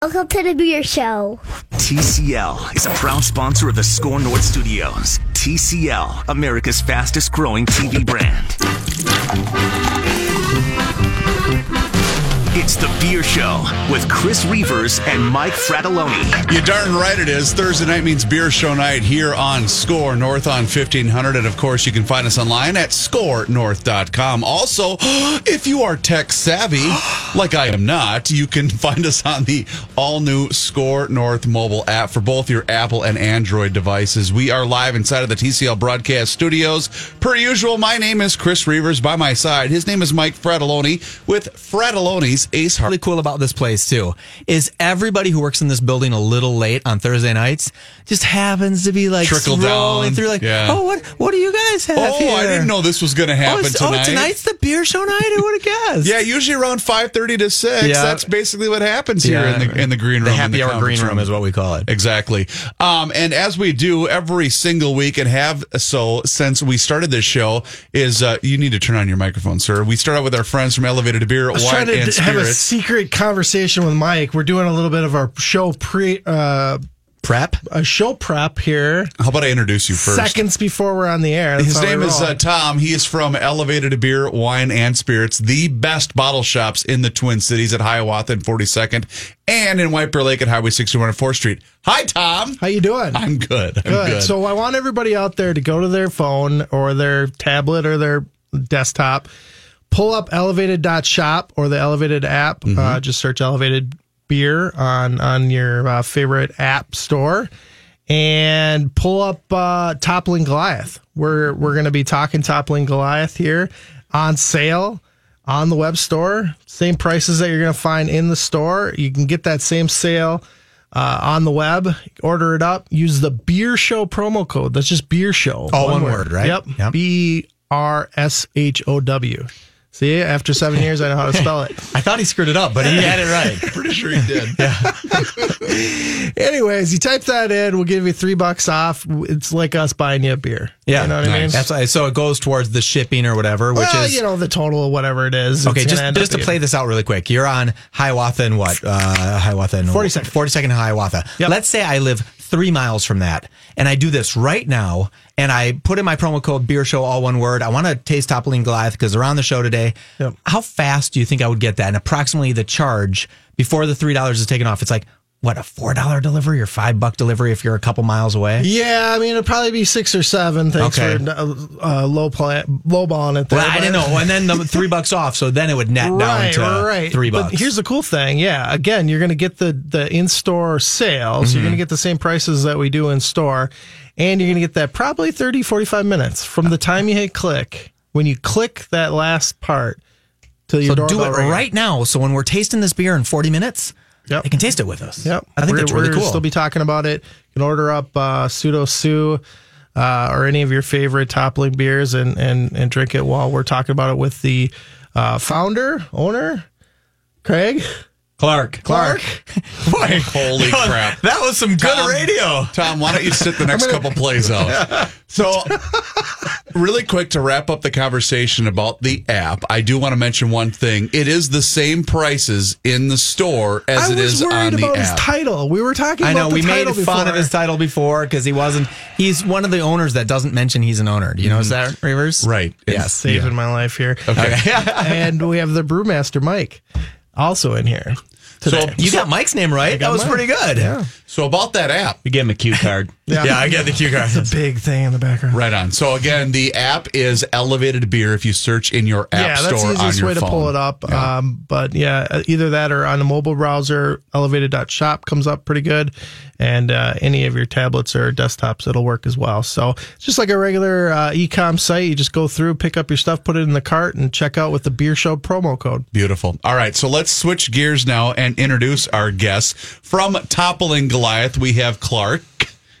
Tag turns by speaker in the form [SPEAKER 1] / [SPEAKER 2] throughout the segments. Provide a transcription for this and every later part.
[SPEAKER 1] Welcome to the beer show.
[SPEAKER 2] TCL is a proud sponsor of the Score North Studios. TCL, America's fastest growing TV brand. It's the Beer Show with Chris Reavers and Mike Fratallone.
[SPEAKER 3] You darn right it is. Thursday night means beer show night here on Score North on 1500. And of course, you can find us online at scorenorth.com. Also, if you are tech savvy, like I am not, you can find us on the all new Score North mobile app for both your Apple and Android devices. We are live inside of the TCL broadcast studios. Per usual, my name is Chris Reavers. By my side, his name is Mike Fratallone with Fratallone's Ace Hardware.
[SPEAKER 4] really cool about this place too is everybody who works in this building a little late on Thursday nights just happens to be like
[SPEAKER 3] Trickle down.
[SPEAKER 4] through like
[SPEAKER 3] Yeah.
[SPEAKER 4] oh what what do you guys have
[SPEAKER 3] Oh,
[SPEAKER 4] here?
[SPEAKER 3] I didn't know this was going to
[SPEAKER 4] oh,
[SPEAKER 3] happen
[SPEAKER 4] it's-
[SPEAKER 3] tonight.
[SPEAKER 4] oh tonight's the beer show night I would have guessed
[SPEAKER 3] Yeah, usually around five thirty to six.
[SPEAKER 4] Yeah.
[SPEAKER 3] That's basically what happens here in the in the green room.
[SPEAKER 4] the
[SPEAKER 3] in
[SPEAKER 4] happy hour green room is what we call it
[SPEAKER 3] Exactly. Um, and as we do every single week and have so since we started this show, is uh, you need to turn on your microphone, sir. We start out with our friends from Elevated to Beer, Wine and
[SPEAKER 5] have a secret conversation with Mike. We're doing a little bit of our show pre uh,
[SPEAKER 4] prep
[SPEAKER 5] a show prep here.
[SPEAKER 3] How about I introduce you first?
[SPEAKER 5] Seconds before we're on the air. That's
[SPEAKER 3] His name is uh, Tom. He is from Elevated to Beer, Wine and Spirits, the best bottle shops in the Twin Cities at Hiawatha and 42nd, and in White Bear Lake at Highway 61 and 4th Street. Hi, Tom.
[SPEAKER 5] How you doing?
[SPEAKER 3] I'm good. I'm
[SPEAKER 5] good.
[SPEAKER 3] good.
[SPEAKER 5] So I want everybody out there to go to their phone or their tablet or their desktop, pull up elevated.shop or the elevated app.
[SPEAKER 3] Mm-hmm.
[SPEAKER 5] Uh, just search elevated beer on on your uh, favorite app store and pull up uh, Toppling Goliath. We're we're going to be talking Toppling Goliath here on sale on the web store. Same prices that you're going to find in the store. You can get that same sale uh, on the web. Order it up. Use the Beer Show promo code. That's just Beer Show.
[SPEAKER 4] All one word, right?
[SPEAKER 5] Yep.
[SPEAKER 4] Yep.
[SPEAKER 5] B R S H O W. See, after seven years, I know how to spell it.
[SPEAKER 4] I thought he screwed it up but he had it right
[SPEAKER 3] pretty sure he did. yeah.
[SPEAKER 5] Anyways, you type that in, we'll give you three bucks off. It's like us buying you a beer.
[SPEAKER 4] yeah
[SPEAKER 5] You know what I mean?
[SPEAKER 4] that's why, so it goes towards the shipping or whatever which
[SPEAKER 5] well,
[SPEAKER 4] is
[SPEAKER 5] you know, the total of whatever it is.
[SPEAKER 4] Okay, just
[SPEAKER 5] gonna
[SPEAKER 4] just to play this out really quick. You're on Hiawatha and what? Uh, Hiawatha and
[SPEAKER 5] 42nd.
[SPEAKER 4] 42nd Hiawatha.
[SPEAKER 5] Yep.
[SPEAKER 4] Let's say I live three miles from that, and I do this right now, and I put in my promo code Beer Show, all one word. I want to taste Toppling Goliath because they're on the show today.
[SPEAKER 5] Yep.
[SPEAKER 4] How fast do you think I would get that? And approximately the charge before the three dollars is taken off. It's like what a four dollar delivery or five buck delivery if you're a couple miles away.
[SPEAKER 5] Yeah, I mean, it'll probably be six or seven. Thanks
[SPEAKER 4] Okay.
[SPEAKER 5] for uh, uh, low play, low balling it there.
[SPEAKER 4] Well, I didn't know, and then the three bucks off, so then it would net down to three bucks.
[SPEAKER 5] But here's the cool thing. Yeah, again, you're going to get the the in store sales.
[SPEAKER 4] Mm-hmm.
[SPEAKER 5] You're going to get the same prices that we do in store, and you're going to get that probably 30, 45 minutes from the time you hit click. When you click that last part till your
[SPEAKER 4] So do it right now. So when we're tasting this beer in 40 minutes,
[SPEAKER 5] Yep.
[SPEAKER 4] they can taste it with us.
[SPEAKER 5] Yep.
[SPEAKER 4] I think
[SPEAKER 5] we're,
[SPEAKER 4] that's really cool.
[SPEAKER 5] we're
[SPEAKER 4] cool.
[SPEAKER 5] still be talking about it. You can order up uh, Pseudo Sue uh, or any of your favorite toppling beers and, and, and drink it while we're talking about it with the uh, founder, owner, Craig.
[SPEAKER 4] Clark.
[SPEAKER 5] Clark.
[SPEAKER 3] Boy, Holy crap.
[SPEAKER 4] That was some good
[SPEAKER 3] Tom,
[SPEAKER 4] radio.
[SPEAKER 3] Tom, why don't you sit the next couple plays out? So, really quick to wrap up the conversation about the app, I do want to mention one thing. It is the same prices in the store as
[SPEAKER 5] I
[SPEAKER 3] it
[SPEAKER 5] was
[SPEAKER 3] is
[SPEAKER 5] worried
[SPEAKER 3] on the
[SPEAKER 5] about his
[SPEAKER 3] app.
[SPEAKER 5] title. We were talking
[SPEAKER 4] I
[SPEAKER 5] about
[SPEAKER 4] know
[SPEAKER 5] the
[SPEAKER 4] we made
[SPEAKER 5] title
[SPEAKER 4] fun of his title before because he wasn't. He's one of the owners that doesn't mention he's an owner. Do you notice mm-hmm. that, Rivers?
[SPEAKER 3] Right.
[SPEAKER 4] Yes.
[SPEAKER 5] Saving my life here.
[SPEAKER 3] Okay.
[SPEAKER 5] and we have the brewmaster, Mike, also in here.
[SPEAKER 3] So,
[SPEAKER 4] You got Mike's name right. That was
[SPEAKER 5] mine.
[SPEAKER 4] pretty good.
[SPEAKER 5] Yeah.
[SPEAKER 3] so about that app,
[SPEAKER 6] We gave him a cue card.
[SPEAKER 4] Yeah, I get the cue card.
[SPEAKER 5] It's a big thing in the background.
[SPEAKER 3] Right on. So again, the app is Elevated Beer. If you search in your app
[SPEAKER 5] yeah, that's
[SPEAKER 3] store
[SPEAKER 5] the
[SPEAKER 3] on
[SPEAKER 5] easiest way to pull it up. Um, but yeah, either that or on a mobile browser, elevated.shop comes up pretty good. And uh, any of your tablets or desktops, it'll work as well. So it's just like a regular uh, e-com site. You just go through, pick up your stuff, put it in the cart, and check out with the Beer Show promo code.
[SPEAKER 3] Beautiful. All right, so let's switch gears now and introduce our guests. From Toppling Goliath, we have Clark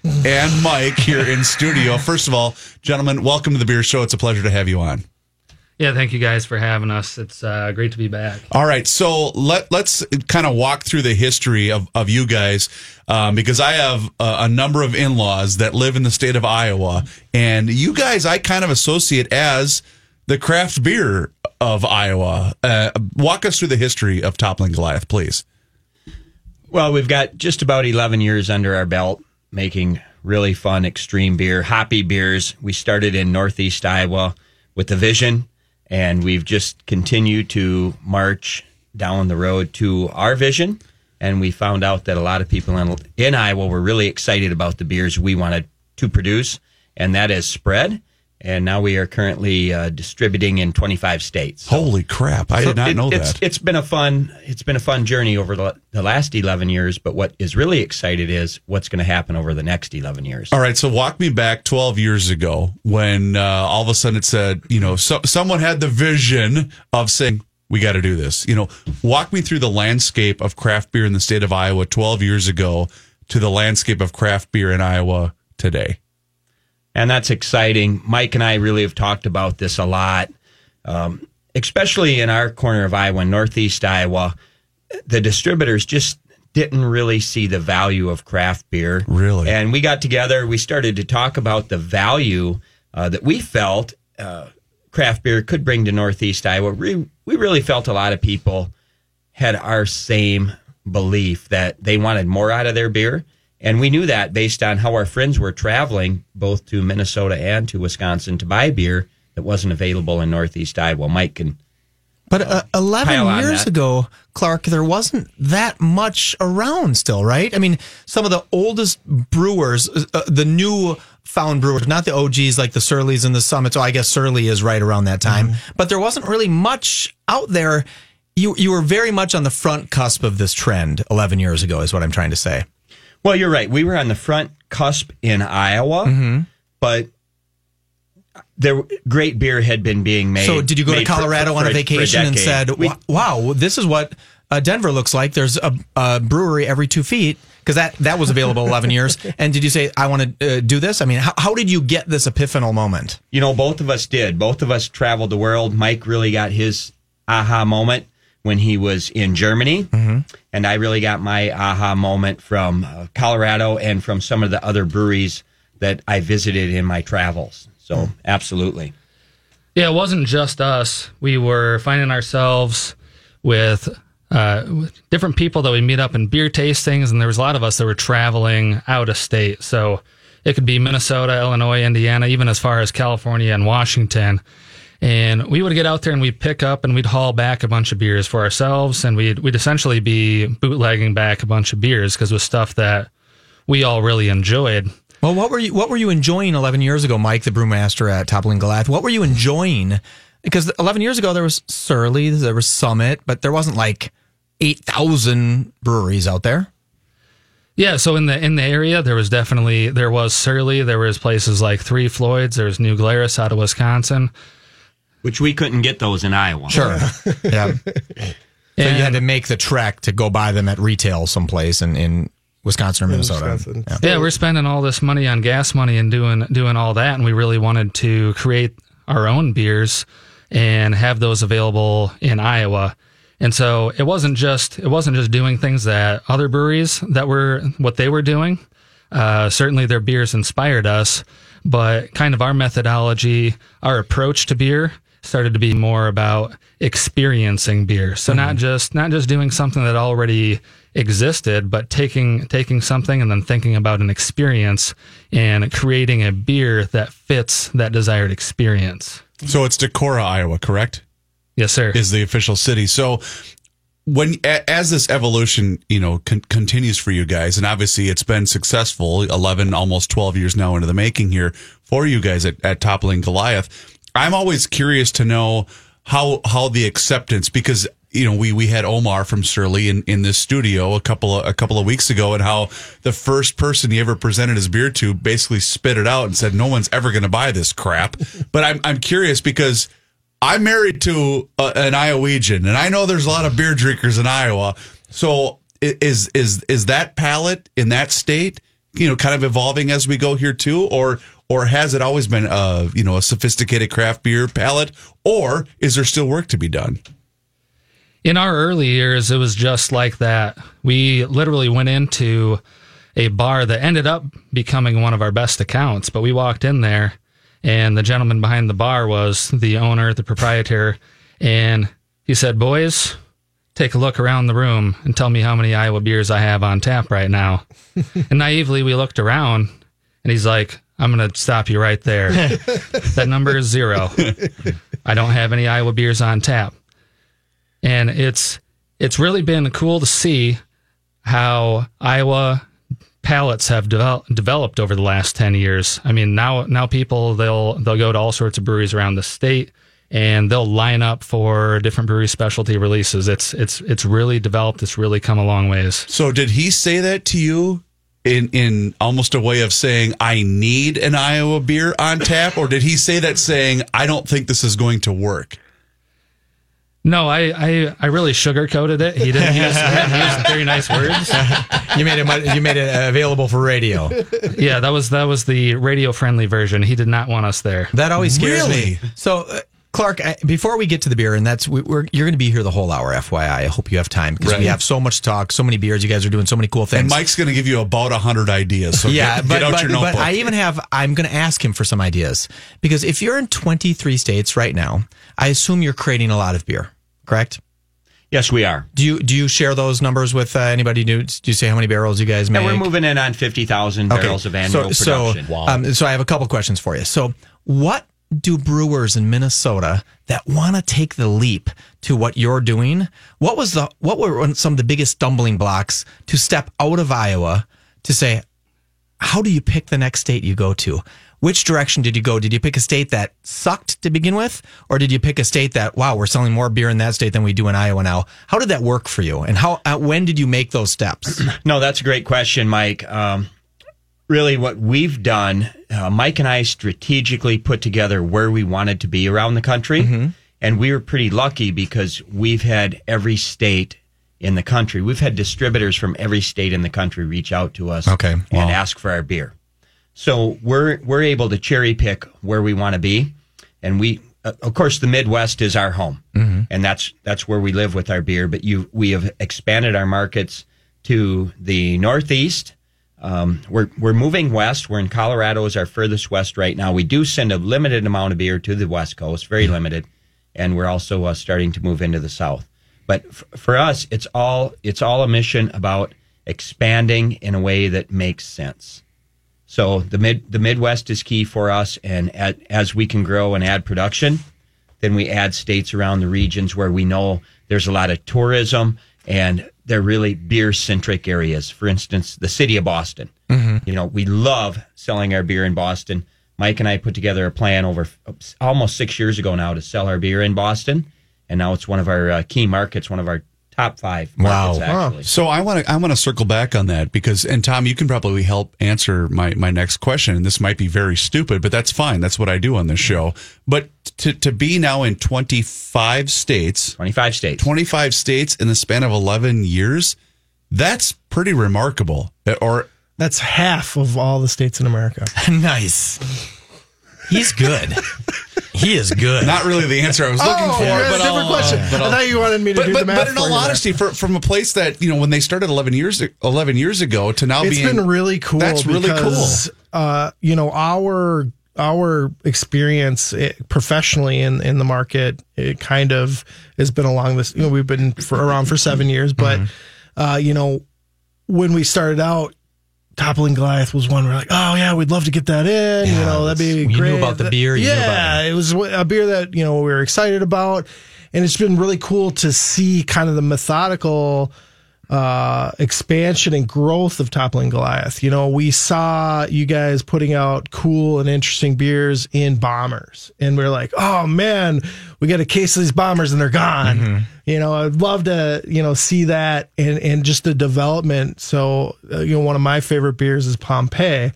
[SPEAKER 3] and Mike here in studio. First of all, gentlemen, welcome to the Beer Show. It's a pleasure to have you on.
[SPEAKER 6] Yeah, thank you guys for having us. It's uh, great to be back.
[SPEAKER 3] All right, so let let's kind of walk through the history of, of you guys um, because I have a, a number of in laws that live in the state of Iowa, and you guys I kind of associate as the craft beer of Iowa. Uh, walk us through the history of Toppling Goliath, please.
[SPEAKER 7] Well, we've got just about 11 years under our belt making really fun extreme beer, hoppy beers. We started in Northeast Iowa with the vision, and we've just continued to march down the road to our vision. And we found out that a lot of people in, in Iowa were really excited about the beers we wanted to produce, and that has spread. And now we are currently uh, distributing in 25 states.
[SPEAKER 3] Holy crap! I did not
[SPEAKER 7] It-
[SPEAKER 3] know
[SPEAKER 7] it's,
[SPEAKER 3] that.
[SPEAKER 7] It's been a fun it's been a fun journey over the, the last 11 years, but what is really excited is what's going to happen over the next 11 years.
[SPEAKER 3] All right, so walk me back 12 years ago when uh, all of a sudden it said, you know, so, someone had the vision of saying, we got to do this. You know, walk me through the landscape of craft beer in the state of Iowa 12 years ago to the landscape of craft beer in Iowa today.
[SPEAKER 7] And that's exciting. Mike and I really have talked about this a lot, um, especially in our corner of Iowa, Northeast Iowa. The distributors just didn't really see the value of craft beer.
[SPEAKER 3] Really?
[SPEAKER 7] And we got together, we started to talk about the value uh, that we felt uh, craft beer could bring to Northeast Iowa. We, we really felt a lot of people had our same belief that they wanted more out of their beer. And we knew that based on how our friends were traveling both to Minnesota and to Wisconsin to buy beer that wasn't available in Northeast Iowa. Mike can
[SPEAKER 4] But uh, 11
[SPEAKER 7] Pile on
[SPEAKER 4] years ago, Clark, there wasn't that much around still, right? I mean, some of the oldest brewers, uh, uh, the new found brewers, not the OGs like the Surleys and the Summits. Oh, I guess Surly is right around that time.
[SPEAKER 7] Mm-hmm.
[SPEAKER 4] But there wasn't really much out there. You, you were very much on the front cusp of this trend 11 years ago, is what I'm trying to say.
[SPEAKER 7] Well, you're right. We were on the front cusp in Iowa,
[SPEAKER 4] Mm-hmm.
[SPEAKER 7] but there great beer had been being made.
[SPEAKER 4] So, did you go to
[SPEAKER 7] made for-
[SPEAKER 4] Colorado
[SPEAKER 7] for-
[SPEAKER 4] on a vacation and
[SPEAKER 7] decade.
[SPEAKER 4] said,
[SPEAKER 7] We-
[SPEAKER 4] "Wow, this is what uh, Denver looks like"? There's a, a brewery every two feet because that that was available 11 years. And did you say, "I want to uh, do this"? I mean, how, how did you get this epiphanal moment?
[SPEAKER 7] You know, both of us did. Both of us traveled the world. Mike really got his aha moment when he was in Germany,
[SPEAKER 4] Mm-hmm.
[SPEAKER 7] and I really got my aha moment from uh, Colorado and from some of the other breweries that I visited in my travels. So,
[SPEAKER 4] Mm.
[SPEAKER 7] absolutely.
[SPEAKER 6] Yeah, it wasn't just us. We were finding ourselves with, uh, with different people that we meet up in beer tastings, and there was a lot of us that were traveling out of state. So it could be Minnesota, Illinois, Indiana, even as far as California and Washington. And we would get out there and we'd pick up and we'd haul back a bunch of beers for ourselves, and we'd we'd essentially be bootlegging back a bunch of beers because it was stuff that we all really enjoyed.
[SPEAKER 4] Well, what were you what were you enjoying 11 years ago, Mike, the brewmaster at Toppling Goliath? What were you enjoying? Because 11 years ago there was Surly, there was Summit, but there wasn't like 8,000 breweries out there.
[SPEAKER 6] Yeah, so in the in the area, there was definitely there was Surly, there was places like Three Floyds, there was New Glarus out of Wisconsin.
[SPEAKER 7] Which we couldn't get those in Iowa.
[SPEAKER 4] Sure. yeah. So you had to make the trek to go buy them at retail someplace in, in Wisconsin or Minnesota.
[SPEAKER 5] Wisconsin.
[SPEAKER 4] Yeah.
[SPEAKER 6] Yeah, we're spending all this money on gas money and doing doing all that, and we really wanted to create our own beers and have those available in Iowa. And so it wasn't just it wasn't just doing things that other breweries that were what they were doing. Uh, certainly, their beers inspired us, but kind of our methodology, our approach to beer started to be more about experiencing beer. So not mm-hmm. just not just doing something that already existed, but taking taking something and then thinking about an experience and creating a beer that fits that desired experience.
[SPEAKER 3] So it's Decorah, Iowa, correct?
[SPEAKER 6] Yes, sir.
[SPEAKER 3] Is the official city. So when as this evolution, you know, con- continues for you guys, and obviously it's been successful, eleven, almost twelve years now into the making here for you guys at, at Toppling Goliath. I'm always curious to know how how the acceptance because you know we we had Omar from Surly in, in this studio a couple of, a couple of weeks ago, and how the first person he ever presented his beer to basically spit it out and said, "No one's ever going to buy this crap." but I'm I'm curious because. I'm married to a, an Iowegian, and I know there's a lot of beer drinkers in Iowa. So is is is that palate in that state, you know, kind of evolving as we go here too, or or has it always been a you know a sophisticated craft beer palate, or is there still work to be done?
[SPEAKER 6] in our early years, it was just like that. We literally went into a bar that ended up becoming one of our best accounts, but we walked in there and the gentleman behind the bar was the owner, the proprietor, and he said, Boys, take a look around the room and tell me how many Iowa beers I have on tap right now. and naively, we looked around and he's like, I'm going to stop you right there. that number is zero. I don't have any Iowa beers on tap and it's it's really been cool to see how Iowa palates have devel- developed over the last 10 years. I mean, now now people they'll they'll go to all sorts of breweries around the state and they'll line up for different brewery specialty releases. It's it's it's really developed. It's really come a long ways.
[SPEAKER 3] So did he say that to you in in almost a way of saying I need an Iowa beer on tap, or did he say that saying I don't think this is going to work?
[SPEAKER 6] No, I I, I really sugarcoated it. He didn't use, he didn't very nice words.
[SPEAKER 4] You made it. You made it uh, available for radio.
[SPEAKER 6] Yeah, that was that was the radio friendly version. He did not want us there.
[SPEAKER 4] That always scares
[SPEAKER 3] Really?
[SPEAKER 4] me. So, uh, Clark, I, before we get to the beer, and that's we, we're you're going to be here the whole hour. FYI, I hope you have time because we have so much to talk, so many beers. You guys are doing so many cool things.
[SPEAKER 3] And Mike's going to give you about a hundred ideas. So
[SPEAKER 4] yeah,
[SPEAKER 3] get,
[SPEAKER 4] but,
[SPEAKER 3] get out
[SPEAKER 4] but,
[SPEAKER 3] your
[SPEAKER 4] but. I even have. I'm going to ask him for some ideas because if you're in 23 states right now, I assume you're creating a lot of beer. Correct?
[SPEAKER 7] Yes, we are.
[SPEAKER 4] Do you do you share those numbers with uh, anybody? Do, do you say how many barrels you guys make?
[SPEAKER 7] And we're moving in on 50,000 barrels of annual
[SPEAKER 4] so,
[SPEAKER 7] production.
[SPEAKER 4] So, um, so I have a couple questions for you. So, what do brewers in Minnesota that want to take the leap to what you're doing? What was the what were some of the biggest stumbling blocks to step out of Iowa to say, how do you pick the next state you go to? Which direction did you go? Did you pick a state that sucked to begin with, or did you pick a state that wow, we're selling more beer in that state than we do in Iowa now? How did that work for you, and how uh, when did you make those steps?
[SPEAKER 7] No, that's a great question, Mike. Um, really, what we've done, uh, Mike and I strategically put together where we wanted to be around the country. And we were pretty lucky because we've had every state in the country. We've had distributors from every state in the country reach out to us
[SPEAKER 4] Okay.
[SPEAKER 7] and
[SPEAKER 4] Wow.
[SPEAKER 7] ask for our beer. So we're we're able to cherry pick where we want to be, and we uh, of course the Midwest is our home, and that's that's where we live with our beer. But you we have expanded our markets to the Northeast. Um, we're we're moving west. We're in Colorado is our furthest west right now. We do send a limited amount of beer to the West Coast, very limited, and we're also uh, starting to move into the South. But f- for us, it's all it's all a mission about expanding in a way that makes sense. So the mid the Midwest is key for us, and at, as we can grow and add production, then we add states around the regions where we know there's a lot of tourism and they're really beer centric areas. For instance, the city of Boston. You know, we love selling our beer in Boston. Mike and I put together a plan over almost six years ago now to sell our beer in Boston, and now it's one of our uh, key markets, one of our top five markets.
[SPEAKER 4] Wow.
[SPEAKER 7] Actually,
[SPEAKER 3] So I want to I want to circle back on that because and Tom, you can probably help answer my my next question. And this might be very stupid, but that's fine. That's what I do on this show. But to to be now in 25 states,
[SPEAKER 7] twenty five states.
[SPEAKER 3] 25 states in the span of 11 years, that's pretty remarkable. Uh, or
[SPEAKER 5] That's half of all the states in America.
[SPEAKER 4] nice. He's good. he is good.
[SPEAKER 3] not really the answer I was looking
[SPEAKER 5] oh,
[SPEAKER 3] for,
[SPEAKER 5] yeah,
[SPEAKER 3] but
[SPEAKER 5] different
[SPEAKER 3] I'll-
[SPEAKER 5] question.
[SPEAKER 3] but
[SPEAKER 5] I
[SPEAKER 3] I'll-
[SPEAKER 5] thought you wanted me to
[SPEAKER 3] but,
[SPEAKER 5] do
[SPEAKER 3] but,
[SPEAKER 5] the math.
[SPEAKER 3] but in
[SPEAKER 5] for
[SPEAKER 3] all
[SPEAKER 5] you
[SPEAKER 3] honesty, for, from a place that you know when they started 11 years 11 years ago to now
[SPEAKER 5] it's
[SPEAKER 3] being
[SPEAKER 5] been really cool.
[SPEAKER 3] That's really
[SPEAKER 5] cool. Uh, you know, our our experience eh, professionally in in the market, it kind of has been along this. You know, we've been for around for seven years, but uh, you know, when we started out. Toppling Goliath was one we're like, oh yeah, we'd love to get that in. you know, that'd be
[SPEAKER 4] you knew
[SPEAKER 5] great.
[SPEAKER 4] about the beer,
[SPEAKER 5] yeah,
[SPEAKER 4] about
[SPEAKER 5] it was a beer that you know we were excited about, and it's been really cool to see kind of the methodical uh, expansion and growth of Toppling Goliath. You know, we saw you guys putting out cool and interesting beers in bombers, and we are like, oh man, we got a case of these bombers and they're gone. You know, I'd love to, you know, see that and and just the development. So, uh, you know, one of my favorite beers is Pompeii,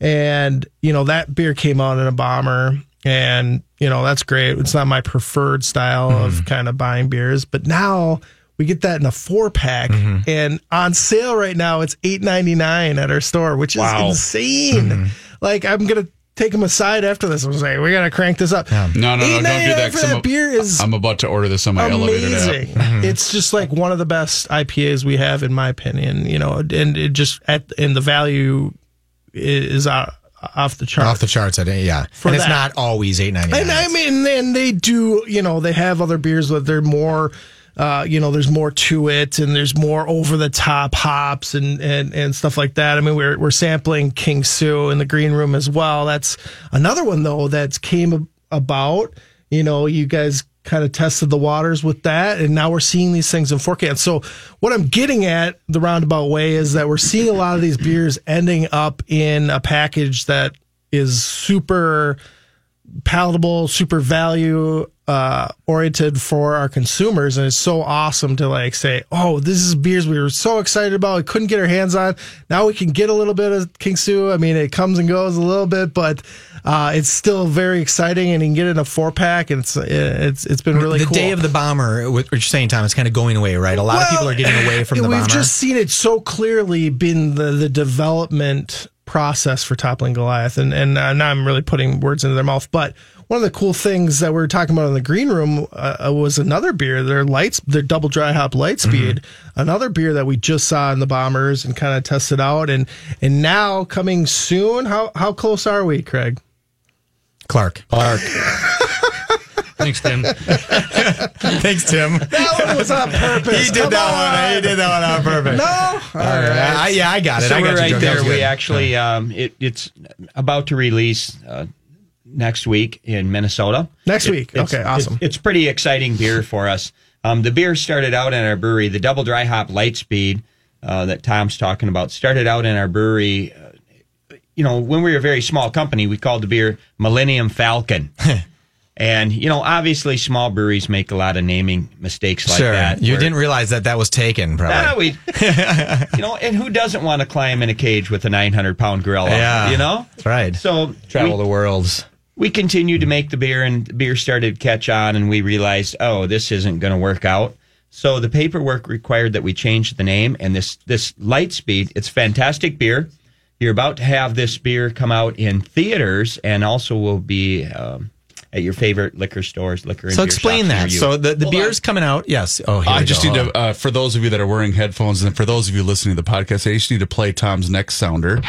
[SPEAKER 5] and you know that beer came out in a bomber. And you know that's great. It's not my preferred style of kind of buying beers, but now we get that in a four pack and on sale right now it's eight ninety nine at our store, which is
[SPEAKER 7] Wow.
[SPEAKER 5] insane. Like I'm gonna take them aside after this and say we gotta crank this up.
[SPEAKER 3] No, no, no, don't do
[SPEAKER 5] $8.99
[SPEAKER 3] that. I'm
[SPEAKER 5] beer is
[SPEAKER 3] I'm about to order this on my elevated app.
[SPEAKER 5] amazing. It's just like one of the best IPAs we have, in my opinion. You know, and it just at and the value is uh, off the chart.
[SPEAKER 4] Off the charts, I think, yeah.
[SPEAKER 5] For
[SPEAKER 4] and it's not always eight ninety nine.
[SPEAKER 5] And I mean, and they do, you know, they have other beers that they're more, uh, you know, there's more to it and there's more over the top hops and, and, and stuff like that. I mean, we're, we're sampling King Sue in the green room as well. That's another one though that's came about, you know, you guys kind of tested the waters with that and now we're seeing these things in 4K. And so what I'm getting at the roundabout way is that we're seeing a lot of these beers ending up in a package that is super palatable, super value uh, oriented for our consumers, and it's so awesome to like say, "Oh, this is beers we were so excited about, we couldn't get our hands on. Now we can get a little bit of King Sue. I mean, it comes and goes a little bit, but uh, it's still very exciting, and you can get it in a four pack, and it's it's it's been really
[SPEAKER 4] the
[SPEAKER 5] cool.
[SPEAKER 4] day of the bomber, what you're saying, Tom, is kind of going away, right? A lot of people are getting away from the
[SPEAKER 5] we've
[SPEAKER 4] bomber.
[SPEAKER 5] just seen it so clearly been the the development process for toppling Goliath, and and uh, now I'm really putting words into their mouth. But one of the cool things that we were talking about in the green room uh, was another beer. Their lights, their double dry hop Lightspeed, another beer that we just saw in the bombers and kind of tested out, and and now coming soon. How how close are we, Craig?
[SPEAKER 4] Clark.
[SPEAKER 7] Clark.
[SPEAKER 6] Thanks, Tim.
[SPEAKER 4] Thanks, Tim.
[SPEAKER 5] That one was on purpose.
[SPEAKER 4] he did
[SPEAKER 5] Come
[SPEAKER 4] that one. He did that one on purpose.
[SPEAKER 5] No, all
[SPEAKER 4] All right.
[SPEAKER 5] right.
[SPEAKER 4] I, yeah, I got it.
[SPEAKER 7] So
[SPEAKER 4] I got
[SPEAKER 7] we're right there. We actually, um, it, it's about to release uh, next week in Minnesota.
[SPEAKER 5] Next
[SPEAKER 7] It-
[SPEAKER 5] week.
[SPEAKER 7] it's-
[SPEAKER 5] Okay, awesome.
[SPEAKER 7] It's, it's pretty exciting beer for us. Um, the beer started out in our brewery. The double dry hop Lightspeed uh, that Tom's talking about started out in our brewery. Uh, you know, when we were a very small company, we called the beer Millennium Falcon. and you know, obviously, small breweries make a lot of naming mistakes like
[SPEAKER 4] sure.
[SPEAKER 7] that.
[SPEAKER 4] You didn't realize that that was taken, probably.
[SPEAKER 7] Ah, we, you know, and who doesn't want to climb in a cage with a 900 pound gorilla?
[SPEAKER 4] Yeah.
[SPEAKER 7] You know?
[SPEAKER 4] That's right.
[SPEAKER 7] So
[SPEAKER 4] Travel
[SPEAKER 7] we,
[SPEAKER 4] the worlds.
[SPEAKER 7] we continued to make the beer, and the beer started to catch on, and we realized, oh, this isn't going to work out. So the paperwork required that we change the name, and this this Lightspeed, it's fantastic beer. You're about to have this beer come out in theaters, and also will be um, at your favorite liquor stores, liquor. and
[SPEAKER 4] So
[SPEAKER 7] beer
[SPEAKER 4] explain
[SPEAKER 7] shops
[SPEAKER 4] that. So the, the
[SPEAKER 7] Hold
[SPEAKER 4] beer's
[SPEAKER 7] on.
[SPEAKER 4] coming out. Yes. Oh, here
[SPEAKER 3] I just
[SPEAKER 4] go.
[SPEAKER 3] need to, uh, for those of you that are wearing headphones, and for those of you listening to the podcast, I just need to play Tom's next sounder.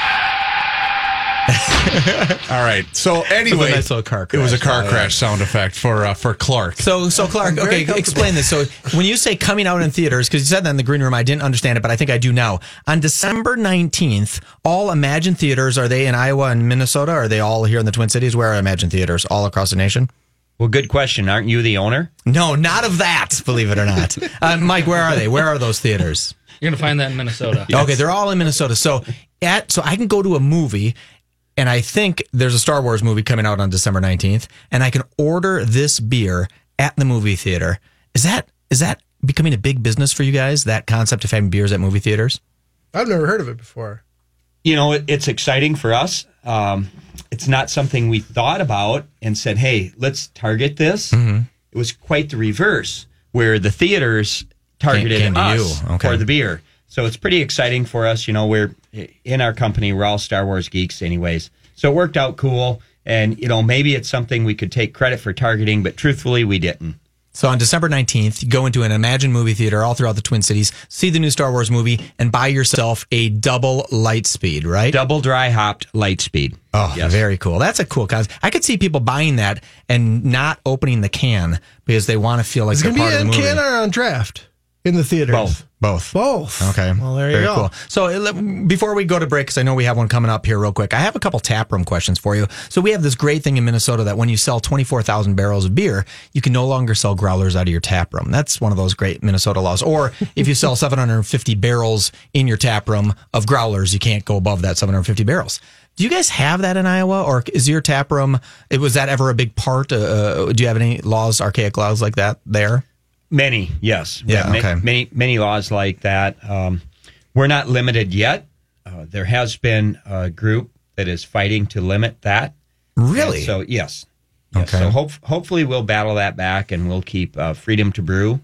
[SPEAKER 3] All right. So anyway,
[SPEAKER 4] nice little car
[SPEAKER 3] it was a car
[SPEAKER 4] Oh, yeah.
[SPEAKER 3] crash sound effect for uh, for Clark.
[SPEAKER 4] So, so Clark, okay, explain this. So, when you say coming out in theaters, because you said that in the green room, I didn't understand it, but I think I do now. On December nineteenth, all Emagine theaters are they in Iowa and Minnesota? Are they all here in the Twin Cities? Where are Emagine theaters? All across the nation?
[SPEAKER 7] Well, good question. Aren't you the owner?
[SPEAKER 4] No, not of that. Believe it or not, uh, Mike. Where are they? Where are those theaters?
[SPEAKER 6] You're gonna find that in Minnesota.
[SPEAKER 4] Okay, they're all in Minnesota. So at so I can go to a movie and I think there's a Star Wars movie coming out on December 19th and I can order this beer at the movie theater. Is that is that becoming a big business for you guys that concept of having beers at movie theaters?
[SPEAKER 5] I've never heard of it before.
[SPEAKER 7] you know, it, it's exciting for us. Um, it's not something we thought about and said, "Hey, let's target this."
[SPEAKER 4] Mm-hmm.
[SPEAKER 7] It was quite the reverse, where the theaters targeted
[SPEAKER 4] Came to
[SPEAKER 7] us
[SPEAKER 4] you. Okay.
[SPEAKER 7] for the beer. So it's pretty exciting for us. You know, we're in our company. We're all Star Wars geeks, anyways. So it worked out cool. And you know, maybe it's something we could take credit for targeting, but truthfully, we didn't.
[SPEAKER 4] So on December 19th, go into an Emagine movie theater all throughout the Twin Cities, see the new Star Wars movie, and buy yourself a double light speed, right?
[SPEAKER 7] Double dry hopped light speed.
[SPEAKER 4] Oh,
[SPEAKER 7] Yes.
[SPEAKER 4] very cool. That's a cool concept. I could see people buying that and not opening the can because they want to feel like
[SPEAKER 5] It's
[SPEAKER 4] they're
[SPEAKER 5] gonna
[SPEAKER 4] part
[SPEAKER 5] be
[SPEAKER 4] of the
[SPEAKER 5] in
[SPEAKER 4] movie.
[SPEAKER 5] can or on draft. In the theaters?
[SPEAKER 7] Both.
[SPEAKER 4] Both.
[SPEAKER 5] Both.
[SPEAKER 4] Okay.
[SPEAKER 5] Well, there you
[SPEAKER 4] Very
[SPEAKER 5] go.
[SPEAKER 4] Cool. So uh, before we go to break, because I know we have one coming up here real quick, I have a couple tap room questions for you. So we have this great thing in Minnesota that when you sell 24,000 barrels of beer, you can no longer sell growlers out of your tap room. That's one of those great Minnesota laws. Or if you sell 750 barrels in your tap room of growlers, you can't go above that 750 barrels. Do you guys have that in Iowa, or is your tap room? it- Was that ever a big part? Uh, do you have any laws, archaic laws like that there?
[SPEAKER 7] Many, yes.
[SPEAKER 4] Yeah,
[SPEAKER 7] ma-
[SPEAKER 4] okay.
[SPEAKER 7] Many, many laws like that. Um, we're not limited yet. Uh, there has been a group that is fighting to limit that.
[SPEAKER 4] Really?
[SPEAKER 7] And so yes. Yes.
[SPEAKER 4] Okay.
[SPEAKER 7] So hope, hopefully we'll battle that back and we'll keep uh, freedom to brew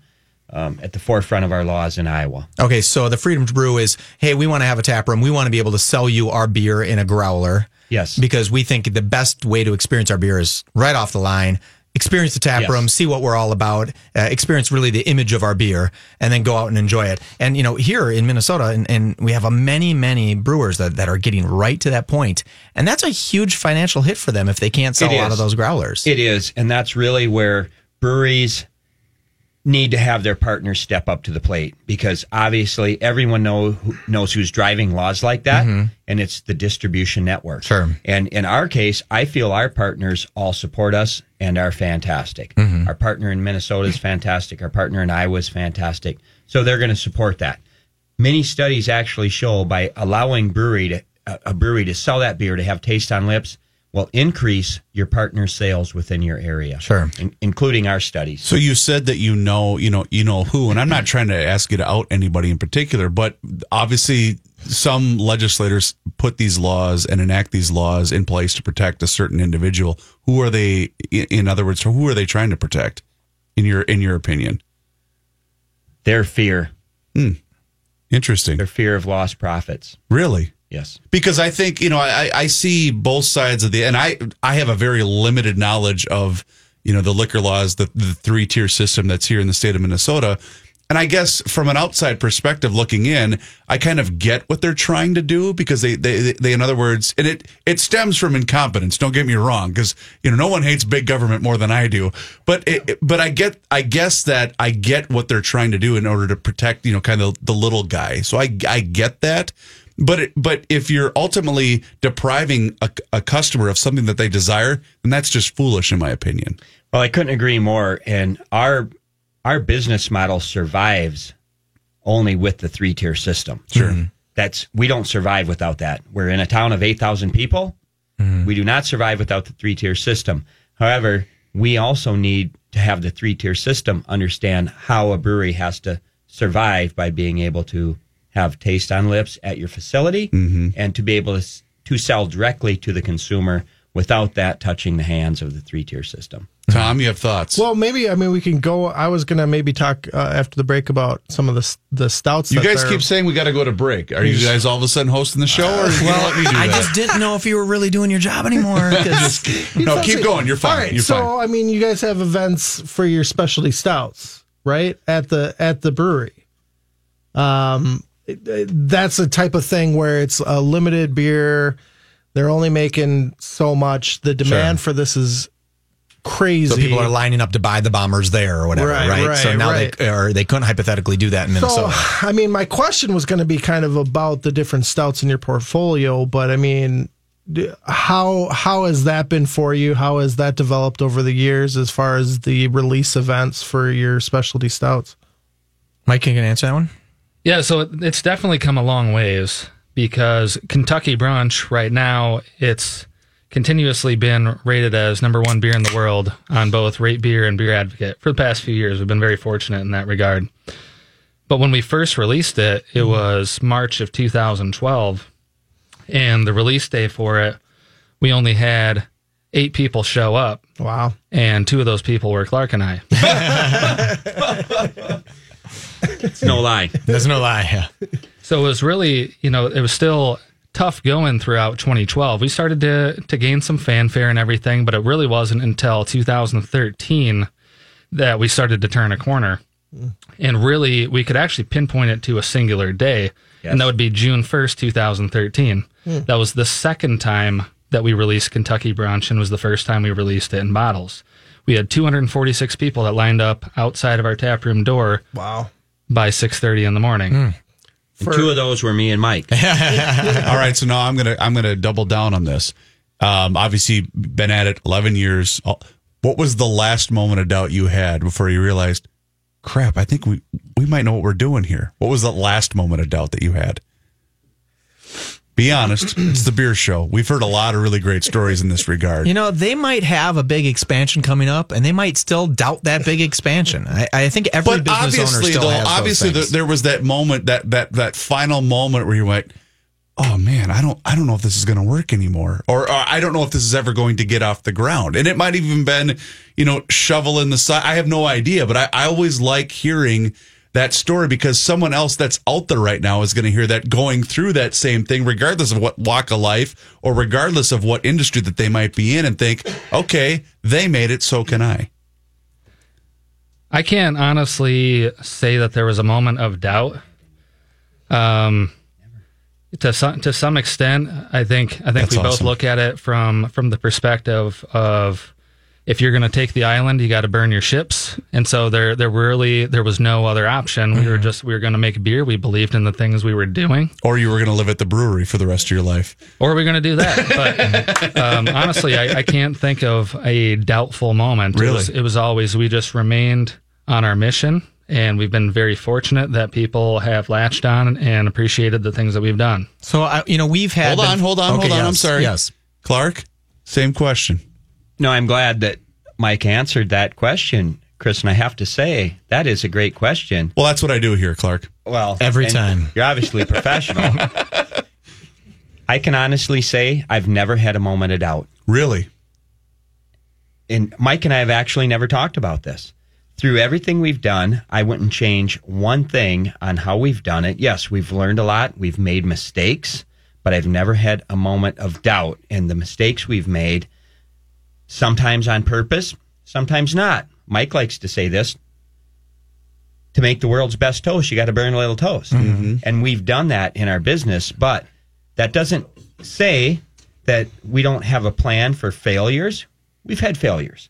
[SPEAKER 7] um, at the forefront of our laws in Iowa.
[SPEAKER 4] Okay, so the freedom to brew is, hey, we want to have a tap room. We want to be able to sell you our beer in a growler.
[SPEAKER 7] Yes.
[SPEAKER 4] Because we think the best way to experience our beer is right off the line. Experience the tap
[SPEAKER 7] Yes.
[SPEAKER 4] room, see what we're all about, uh, experience really the image of our beer, and then go out and enjoy it. And you know, here in Minnesota, and, and we have a many, many brewers that, that are getting right to that point. point, and that's a huge financial hit for them if they can't sell a lot of those growlers.
[SPEAKER 7] It is, and that's really where breweries need to have their partners step up to the plate because obviously everyone know, who- knows who's driving laws like that, and it's the distribution network.
[SPEAKER 4] Mm-hmm. Sure.
[SPEAKER 7] And in our case, I feel our partners all support us and are fantastic.
[SPEAKER 4] Mm-hmm.
[SPEAKER 7] Our partner in Minnesota is fantastic. Our partner in Iowa is fantastic. So they're going to support that. Many studies actually show by allowing brewery to a brewery to sell that beer to have taste on lips will increase your partner's sales within your area.
[SPEAKER 4] Sure.
[SPEAKER 7] in- including our studies.
[SPEAKER 3] So you said that you know, you know, you know who, and I'm not trying to ask you to out anybody in particular, but obviously some legislators put these laws and enact these laws in place to protect a certain individual. Who are they? In other words, who are they trying to protect? In your in your opinion,
[SPEAKER 7] Their fear, Hmm.
[SPEAKER 3] interesting.
[SPEAKER 7] their fear of lost profits.
[SPEAKER 3] Really?
[SPEAKER 7] Yes.
[SPEAKER 3] because I think you know I, I see both sides of the and I I have a very limited knowledge of you know the liquor laws the, the three tier system that's here in the state of Minnesota. And I guess from an outside perspective looking in I kind of get what they're trying to do because they they, they in other words and it it stems from incompetence. Don't get me wrong because you know no one hates big government more than I do. But it- but I get I guess that I get what they're trying to do in order to protect you know kind of the little guy. So I I get that but it, but if you're ultimately depriving a, a customer of something that they desire, then that's just foolish, in my opinion.
[SPEAKER 7] Well, I couldn't agree more. And our our business model survives only with the three tier system.
[SPEAKER 3] Sure. Mm-hmm.
[SPEAKER 7] That's we don't survive without that. We're in a town of eight thousand people. Mm-hmm. We do not survive without the three tier system. However, we also need to have the three tier system understand how a brewery has to survive by being able to have taste on lips at your facility and to be able to, to sell directly to the consumer without that touching the hands of the three tier system.
[SPEAKER 3] Tom, you have thoughts?
[SPEAKER 5] Well, maybe I mean we can go. I was gonna maybe talk uh, after the break about some of the the stouts.
[SPEAKER 3] you
[SPEAKER 5] that
[SPEAKER 3] guys keep saying we got to go to break. Are you guys all of a sudden hosting the show, or are let me do
[SPEAKER 4] I
[SPEAKER 3] that?
[SPEAKER 4] just didn't know if you were really doing your job anymore. 'cause-
[SPEAKER 3] no, keep going. You're fine.
[SPEAKER 5] All right,
[SPEAKER 3] You're
[SPEAKER 5] so
[SPEAKER 3] fine.
[SPEAKER 5] I mean, you guys have events for your specialty stouts, right? At the at the brewery. Um, it- it- that's a type of thing where it's a limited beer. They're only making so much. The demand for this is crazy.
[SPEAKER 4] So people are lining up to buy the bombers there or whatever,
[SPEAKER 5] Right,
[SPEAKER 4] right?
[SPEAKER 5] right,
[SPEAKER 4] so now
[SPEAKER 5] right.
[SPEAKER 4] they or they couldn't hypothetically do that in Minnesota.
[SPEAKER 5] So, I mean, my question was going to be kind of about the different stouts in your portfolio, but I mean, how how has that been for you? How has that developed over the years as far as the release events for your specialty stouts?
[SPEAKER 4] Mike, can you answer that one?
[SPEAKER 6] Yeah, so it's definitely come a long ways because Kentucky Brunch right now it's continuously been rated as number one beer in the world on both Rate Beer and Beer Advocate for the past few years. We've been very fortunate in that regard. But when we first released it, it was March of 2012, and the release day for it, we only had eight people show up,
[SPEAKER 5] Wow.
[SPEAKER 6] and two of those people were Clark and I.
[SPEAKER 7] It's no lie.
[SPEAKER 4] There's no lie. Yeah.
[SPEAKER 6] So it was really, you know, it was still tough going throughout 2012. We started to to gain some fanfare and everything, but it really wasn't until 2013 that we started to turn a corner. Mm. And really, we could actually pinpoint it to a singular day, and that would be June 1st, 2013. Hmm. That was the second time that we released Kentucky Brunch and was the first time we released it in bottles. We had 246 people that lined up outside of our tap room door
[SPEAKER 5] Wow.
[SPEAKER 6] By 6:30 in the morning.
[SPEAKER 7] And two of those were me and Mike.
[SPEAKER 3] All right, so now I'm gonna I'm gonna double down on this. Um, obviously, been at it 11 years. Uh, What was the last moment of doubt you had before you realized, crap? I think we we might know what we're doing here. What was the last moment of doubt that you had? Be honest. it's the beer show. We've heard a lot of really great stories in this regard.
[SPEAKER 4] You know, they might have a big expansion coming up, and they might still doubt that big expansion. I, I think every
[SPEAKER 3] but
[SPEAKER 4] business owner
[SPEAKER 3] obviously,
[SPEAKER 4] still
[SPEAKER 3] though,
[SPEAKER 4] has
[SPEAKER 3] obviously there, there was that moment that that that final moment where you went, "Oh man, I don't I don't know if this is going to work anymore," or, or I don't know if this is ever going to get off the ground. And it might even been, you know, shovel in the side. I have no idea, but I, I always like hearing that story because someone else that's out there right now is going to hear that going through that same thing, regardless of what walk of life or regardless of what industry that they might be in, and think, "Okay, they made it, so can I."
[SPEAKER 6] I can't honestly say that there was a moment of doubt. Um, to some to some extent, I think I think
[SPEAKER 3] That's
[SPEAKER 6] we both look at it from from the perspective of if you're going to take the island, you got to burn your ships, and so there there really there was no other option. We were just we were going to make beer. We believed in the things we were doing,
[SPEAKER 3] Or you were going to live at the brewery for the rest of your life.
[SPEAKER 6] or we're we going to do that? But um, honestly, I, I can't think of a doubtful moment.
[SPEAKER 3] Really?
[SPEAKER 6] It was, it was always, we just remained on our mission. And we've been very fortunate that people have latched on and appreciated the things that we've done.
[SPEAKER 4] so, I, you know, we've had.
[SPEAKER 3] Hold on, hold on,
[SPEAKER 4] Okay,
[SPEAKER 3] hold on. I'm sorry.
[SPEAKER 4] Yes.
[SPEAKER 3] Clark, same question.
[SPEAKER 7] No, I'm glad that Mike answered that question, Chris. And I have to say, that is a great question.
[SPEAKER 3] Well, that's what I do here, Clark.
[SPEAKER 7] Well,
[SPEAKER 4] Every time.
[SPEAKER 7] You're obviously professional. I can honestly say I've never had a moment of doubt.
[SPEAKER 3] Really?
[SPEAKER 7] And Mike and I have actually never talked about this. Through everything we've done, I wouldn't change one thing on how we've done it. Yes, we've learned a lot, we've made mistakes, but I've never had a moment of doubt in the mistakes we've made, sometimes on purpose, sometimes not. Mike likes to say this to make the world's best toast, you got to burn a little toast. Mm-hmm. Mm-hmm. And we've done that in our business, but that doesn't say that we don't have a plan for failures. We've had failures,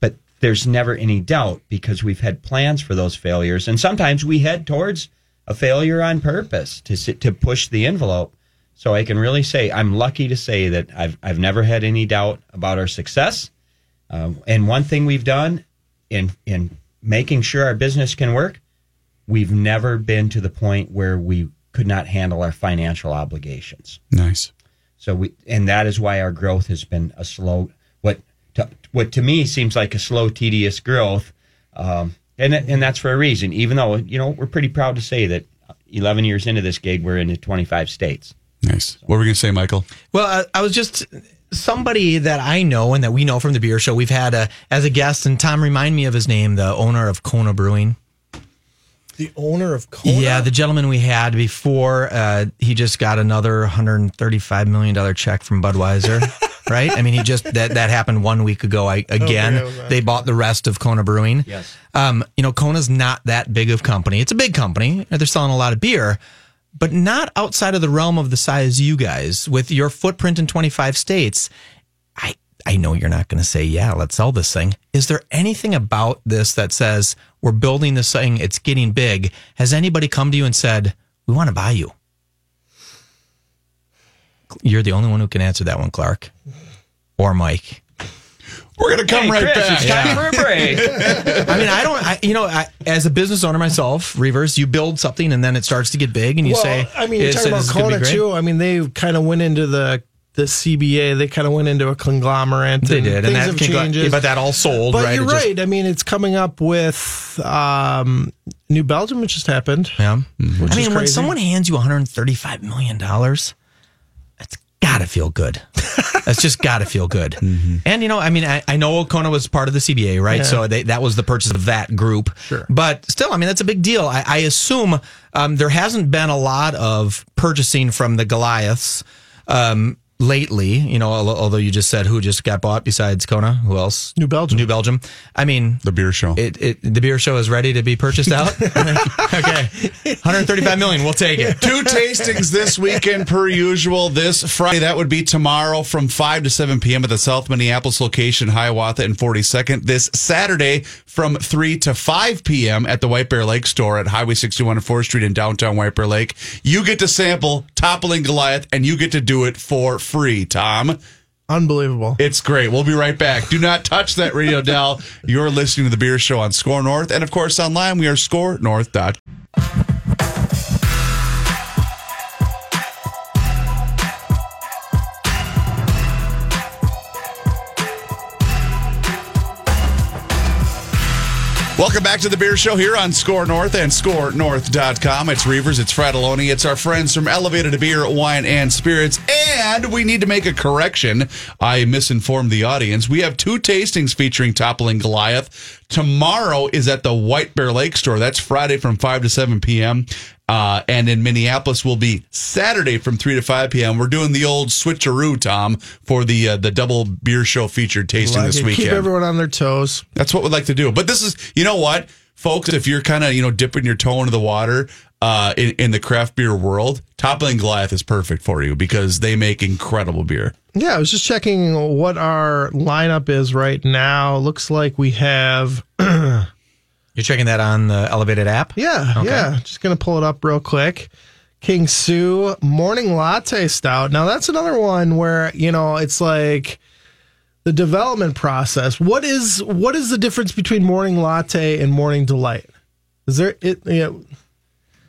[SPEAKER 7] but there's never any doubt because we've had plans for those failures. And sometimes we head towards a failure on purpose to sit, to push the envelope. So I can really say I'm lucky to say that I've I've never had any doubt about our success. Um, and one thing we've done in in making sure our business can work, we've never been to the point where we could not handle our financial obligations.
[SPEAKER 3] Nice.
[SPEAKER 7] So we, and that is why our growth has been a slow, what to, what to me seems like a slow, tedious growth, um, and and that's for a reason. Even though you know we're pretty proud to say that 11 years into this gig, we're in 25 states.
[SPEAKER 3] Nice. What were we going to say, Michael?
[SPEAKER 4] Well, I, I was just somebody that I know and that we know from the beer show. We've had a, as a guest, and Tom, remind me of his name, the owner of Kona Brewing.
[SPEAKER 5] The owner of Kona.
[SPEAKER 4] Yeah, the gentleman we had before, uh, he just got another $135 million check from Budweiser. right? I mean, he just that that happened one week ago. I again,
[SPEAKER 5] Okay, okay.
[SPEAKER 4] they bought the rest of Kona Brewing.
[SPEAKER 7] Yes.
[SPEAKER 4] Um, you know, Kona's not that big of company. It's a big company. They're selling a lot of beer, but not outside of the realm of the size you guys with your footprint in 25 states. I I know you're not going to say, "Yeah, let's sell this thing." Is there anything about this that says we're building this thing, it's getting big? Has anybody come to you and said, "We want to buy you"? You're the only one who can answer that one, Clark, or Mike.
[SPEAKER 3] We're going to come
[SPEAKER 7] Hey,
[SPEAKER 3] right
[SPEAKER 7] Chris,
[SPEAKER 3] back.
[SPEAKER 7] it's time for a break.
[SPEAKER 4] I mean, I don't. I, you know, I, as a business owner myself, Reavers, you build something and then it starts to get big, and you
[SPEAKER 5] well,
[SPEAKER 4] say,
[SPEAKER 5] I mean, you're talking about
[SPEAKER 4] this is gonna be
[SPEAKER 5] Kona too. I mean, they kind of went into the the CBA. They kind of went into a conglomerate.
[SPEAKER 4] They
[SPEAKER 5] and
[SPEAKER 4] did, and
[SPEAKER 5] Things
[SPEAKER 4] that
[SPEAKER 5] have
[SPEAKER 4] can yeah, but that all sold,
[SPEAKER 5] But
[SPEAKER 4] right?
[SPEAKER 5] you're
[SPEAKER 4] It just-
[SPEAKER 5] right. I mean, it's coming up with um, New Belgium, which just happened.
[SPEAKER 4] Yeah.
[SPEAKER 5] Which
[SPEAKER 4] I mean,
[SPEAKER 5] is
[SPEAKER 4] when someone hands you 135 million dollars, it's got to feel good. That's just got to feel good. And you know, I mean, I, I know Kona was part of the CBA, right?
[SPEAKER 5] Yeah.
[SPEAKER 4] So they, that was the purchase of that group.
[SPEAKER 5] Sure.
[SPEAKER 4] But still, I mean, that's a big deal. I, I assume um, there hasn't been a lot of purchasing from the Goliaths. Um, lately, you know, although you just said who just got bought besides Kona, who else?
[SPEAKER 5] New Belgium.
[SPEAKER 4] New Belgium. I mean,
[SPEAKER 3] The beer show.
[SPEAKER 4] it, it the beer show is ready to be purchased out. okay, 135 million. We'll take it.
[SPEAKER 3] Two tastings this weekend, per usual. This Friday, that would be tomorrow from 5 to 7 p.m. at the South Minneapolis location, Hiawatha and 42nd. This Saturday from 3 to 5 p.m. at the White Bear Lake store at Highway 61 and 4th Street in downtown White Bear Lake. You get to sample Toppling Goliath, and you get to do it for free, Tom.
[SPEAKER 5] Unbelievable.
[SPEAKER 3] It's great. We'll be right back. Do not touch that radio dial. You're listening to the Beer Show on Score North. And of course, online, we are scorenorth.com. Welcome back to the Beer Show here on Score North and ScoreNorth.com. It's Reavers, it's Fratallone, it's our friends from Elevated to Beer, Wine, and Spirits. And we need to make a correction. I misinformed the audience. We have two tastings featuring Toppling Goliath. Tomorrow is at the White Bear Lake store. That's Friday from 5 to 7 p.m. Uh, and in Minneapolis will be Saturday from 3 to 5 p.m. We're doing the old switcheroo, Tom, for the uh, the double beer show featured tasting
[SPEAKER 5] Like
[SPEAKER 3] this
[SPEAKER 5] it.
[SPEAKER 3] weekend.
[SPEAKER 5] Keep everyone on their toes.
[SPEAKER 3] That's what we'd like to do. But this is, you know what, folks, if you're kind of, you know, dipping your toe into the water uh, in, in the craft beer world, Toppling Goliath is perfect for you because they make incredible beer.
[SPEAKER 5] Yeah, I was just checking what our lineup is right now. Looks like we have
[SPEAKER 4] You're checking that on the elevated app.
[SPEAKER 5] Yeah,
[SPEAKER 4] Okay.
[SPEAKER 5] yeah. Just gonna pull it up real quick. King Sue morning latte stout. Now that's another one where you know it's like the development process. What is what is the difference between morning latte and morning delight? Is there it? Yeah,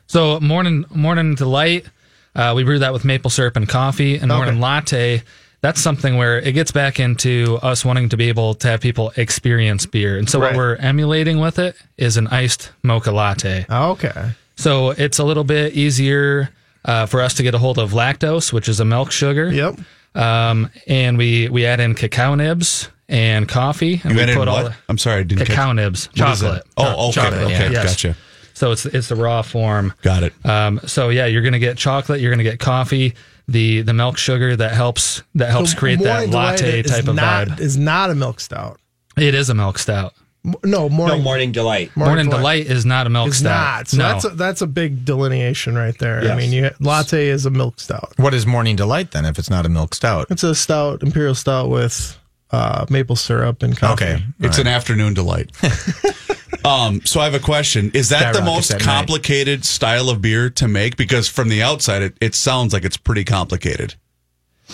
[SPEAKER 6] So morning morning delight, uh, we brew that with maple syrup and coffee, and morning latte. That's something where it gets back into us wanting to be able to have people experience beer, and so
[SPEAKER 5] Right.
[SPEAKER 6] what we're emulating with it is an iced mocha latte.
[SPEAKER 5] okay.
[SPEAKER 6] So it's a little bit easier uh, for us to get a hold of lactose, which is a milk sugar.
[SPEAKER 5] Yep.
[SPEAKER 6] Um, and we we add in cacao nibs and coffee, and
[SPEAKER 3] You
[SPEAKER 6] we
[SPEAKER 3] added
[SPEAKER 6] put all
[SPEAKER 3] what?
[SPEAKER 6] the
[SPEAKER 3] I'm sorry, I didn't
[SPEAKER 6] cacao
[SPEAKER 3] catch.
[SPEAKER 6] nibs,
[SPEAKER 3] What is that?
[SPEAKER 6] chocolate.
[SPEAKER 3] Oh, okay,
[SPEAKER 6] Chocolate,
[SPEAKER 3] okay,
[SPEAKER 6] yeah. Yes.
[SPEAKER 3] gotcha.
[SPEAKER 6] So it's it's the raw form.
[SPEAKER 3] Got it.
[SPEAKER 6] Um, so yeah, you're gonna get chocolate. You're gonna get coffee. The the milk sugar that helps that helps
[SPEAKER 5] So
[SPEAKER 6] create that latte
[SPEAKER 5] is
[SPEAKER 6] type of
[SPEAKER 5] not,
[SPEAKER 6] vibe.
[SPEAKER 5] Is not a milk stout.
[SPEAKER 6] It is a milk stout.
[SPEAKER 5] M- No, morning.
[SPEAKER 7] No morning delight.
[SPEAKER 6] Morning, delight. is not a milk
[SPEAKER 5] is
[SPEAKER 6] stout.
[SPEAKER 5] not. So
[SPEAKER 6] no.
[SPEAKER 5] that's a, that's a big delineation right there. I mean, you, latte is a milk stout.
[SPEAKER 4] What is morning delight then? If it's not a milk stout.
[SPEAKER 5] It's a stout, imperial stout with uh, maple syrup and coffee.
[SPEAKER 4] Okay.
[SPEAKER 3] It's an afternoon delight. um, so I have a question. Is that the most
[SPEAKER 4] at night.
[SPEAKER 3] complicated style of beer to make? Because from the outside, it, it sounds like it's pretty complicated.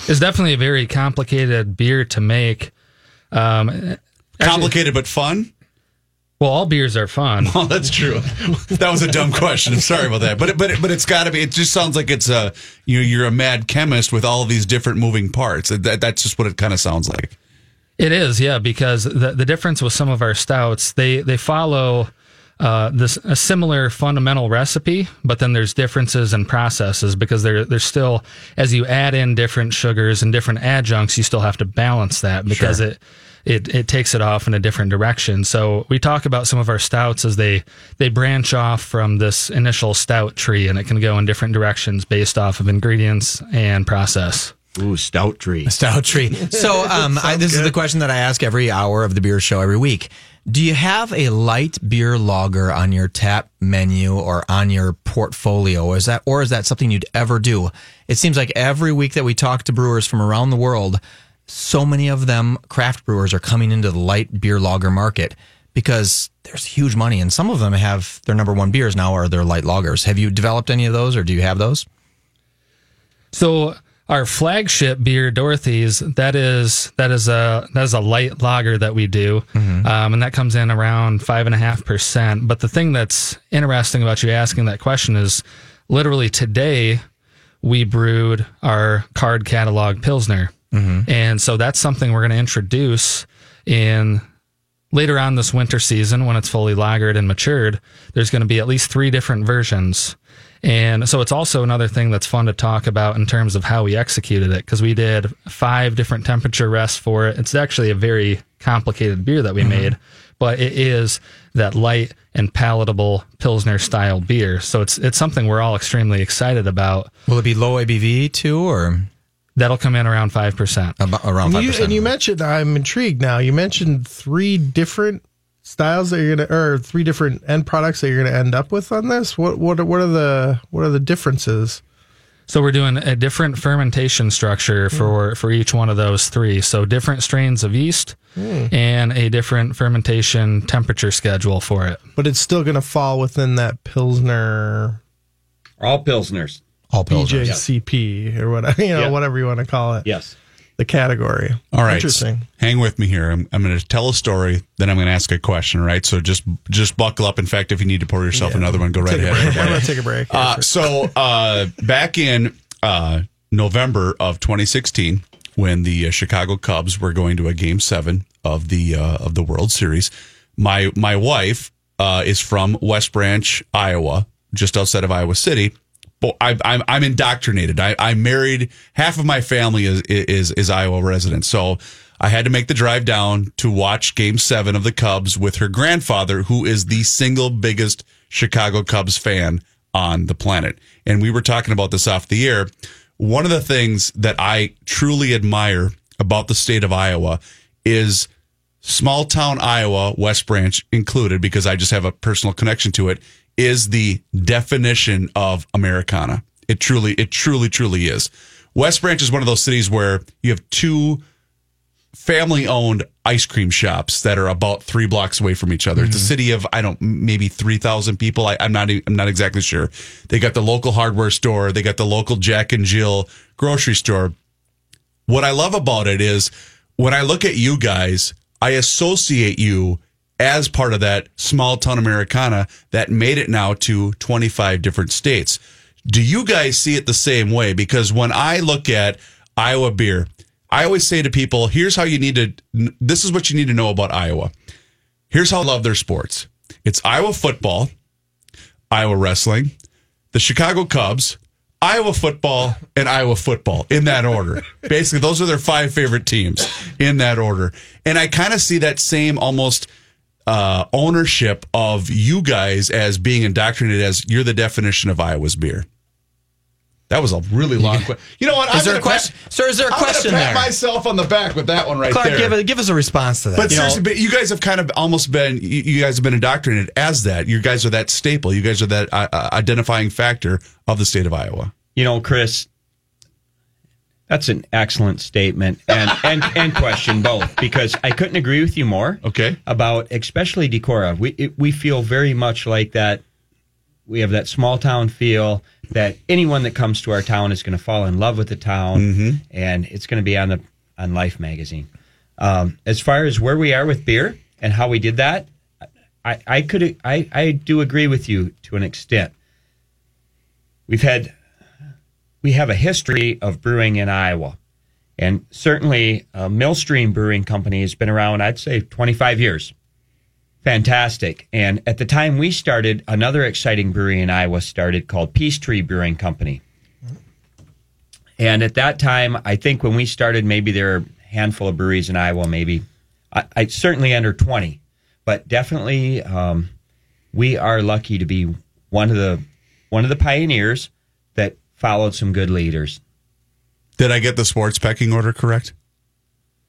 [SPEAKER 6] It's definitely a very complicated beer to make. Um, actually-
[SPEAKER 3] Complicated but fun?
[SPEAKER 6] well, all beers are fun.
[SPEAKER 3] Well, that's true. That was a dumb question. I'm sorry about that. But it, but it, but it's got to be. It just sounds like it's a you know you're a mad chemist with all of these different moving parts. That, that's just what it kind of sounds like.
[SPEAKER 6] It is, yeah, because the the difference with some of our stouts, they they follow uh, this a similar fundamental recipe, but then there's differences in processes because there there's still as you add in different sugars and different adjuncts, you still have to balance that because it. It, it takes it off in a different direction. So we talk about some of our stouts as they they branch off from this initial stout tree, and it can go in different directions based off of ingredients and process.
[SPEAKER 7] Ooh, stout tree.
[SPEAKER 4] Stout tree. So, um, I, this is the question that I ask every hour of the beer show every week. Do you have a light beer lager on your tap menu or on your portfolio? Is that, or is that something you'd ever do? It seems like every week that we talk to brewers from around the world, so many of them craft brewers are coming into the light beer lager market because there's huge money, and some of them have their number one beers now are their light lagers. Have you developed any of those, or do you have those?
[SPEAKER 6] So our flagship beer, Dorothy's, that is that is a that is a light lager that we do, um, and that comes in around five and a half percent. But the thing that's interesting about you asking that question is, literally today, we brewed our card catalog pilsner, and so that's something we're going to introduce in later on this winter season when it's fully lagered and matured. There's going to be at least three different versions and so it's also another thing that's fun to talk about in terms of how we executed it because we did five different temperature rests for it it's actually a very complicated beer that we mm-hmm. made but it is that light and palatable pilsner style beer so it's it's something we're all extremely excited about
[SPEAKER 4] Will it be low ABV too, or
[SPEAKER 6] That'll come in around five percent.
[SPEAKER 4] Around five percent.
[SPEAKER 5] and you mentioned, I'm intrigued now. You mentioned three different styles that you're gonna, or three different end products that you're gonna end up with on this. What what are, what are the what are the differences?
[SPEAKER 6] So we're doing a different fermentation structure hmm. for for each one of those three. So different strains of yeast hmm. and a different fermentation temperature schedule for it.
[SPEAKER 5] But it's still gonna fall within that Pilsner
[SPEAKER 7] All Pilsners.
[SPEAKER 4] all pilsners.
[SPEAKER 5] BJCP or whatever you know
[SPEAKER 7] Yeah.
[SPEAKER 5] whatever you want to call it.
[SPEAKER 7] Yes.
[SPEAKER 5] The category.
[SPEAKER 3] All right.
[SPEAKER 5] Interesting.
[SPEAKER 3] Hang with me here. I'm, I'm going to tell a story, then I'm going to ask a question, right? So just just buckle up. In fact, if you need to pour yourself another one, go right ahead.
[SPEAKER 5] I'm gonna take a break.
[SPEAKER 3] Uh, so uh, back in uh, November of 2016, when the uh, Chicago Cubs were going to a Game Seven of the uh, of the World Series, my my wife uh, is from West Branch, Iowa, just outside of Iowa City. I, I'm I'm indoctrinated. I, I married half of my family is is is Iowa residents, so. I had to make the drive down to watch game seven of the Cubs with her grandfather, who is the single biggest Chicago Cubs fan on the planet. And we were talking about this off the air. One of the things that I truly admire about the state of Iowa is small town Iowa, West Branch included, because I just have a personal connection to it, is the definition of Americana. It truly, it truly, truly is. West Branch is one of those cities where you have two family owned ice cream shops that are about three blocks away from each other. It's a mm-hmm. city of I don't maybe three thousand people. I, I'm not I'm not exactly sure. They got the local hardware store. They got the local Jack and Jill grocery store. What I love about it is when I look at you guys, I associate you as part of that small town Americana that made it now to 25 different states. Do you guys see it the same way? Because when I look at Iowa beer, I always say to people, here's how you need to, this is what you need to know about Iowa. Here's how I love their sports it's Iowa football, Iowa wrestling, the Chicago Cubs, Iowa football, and Iowa football in that order. Basically, those are their five favorite teams in that order. And I kind of see that same almost uh, ownership of you guys as being indoctrinated as you're the definition of Iowa's beer. That was a really long question. You know what?
[SPEAKER 4] Is there
[SPEAKER 3] gonna
[SPEAKER 4] a question?
[SPEAKER 3] pat-
[SPEAKER 4] Sir, is there a
[SPEAKER 3] I'm
[SPEAKER 4] question
[SPEAKER 3] pat
[SPEAKER 4] there?
[SPEAKER 3] myself on the back with that one right
[SPEAKER 4] Clark,
[SPEAKER 3] there.
[SPEAKER 4] give, a, give us a response to that.
[SPEAKER 3] But
[SPEAKER 4] You know,
[SPEAKER 3] seriously, but you guys have kind of almost been, you, you guys have been indoctrinated as that. You guys are that staple. You guys are that uh, uh, identifying factor of the state of Iowa.
[SPEAKER 7] You know, Chris, that's an excellent statement and, and, and question both because I couldn't agree with you more.
[SPEAKER 3] Okay.
[SPEAKER 7] About especially Decorah. We it, we feel very much like that. We have that small town feel that anyone that comes to our town is going to fall in love with the town, and it's going to be on the on Life magazine. Um, as far as where we are with beer and how we did that, I, I could I, I do agree with you to an extent. We've had we have a history of brewing in Iowa. And certainly, uh, Millstream Brewing Company has been around, I'd say, 25 years. Fantastic. And at the time we started, another exciting brewery in Iowa started called Peace Tree Brewing Company. And at that time, I think when we started, maybe there were a handful of breweries in Iowa, maybe, I, I certainly under 20. But definitely, um, we are lucky to be one of the one of the pioneers followed some good leaders.
[SPEAKER 3] Did I get the sports pecking order correct?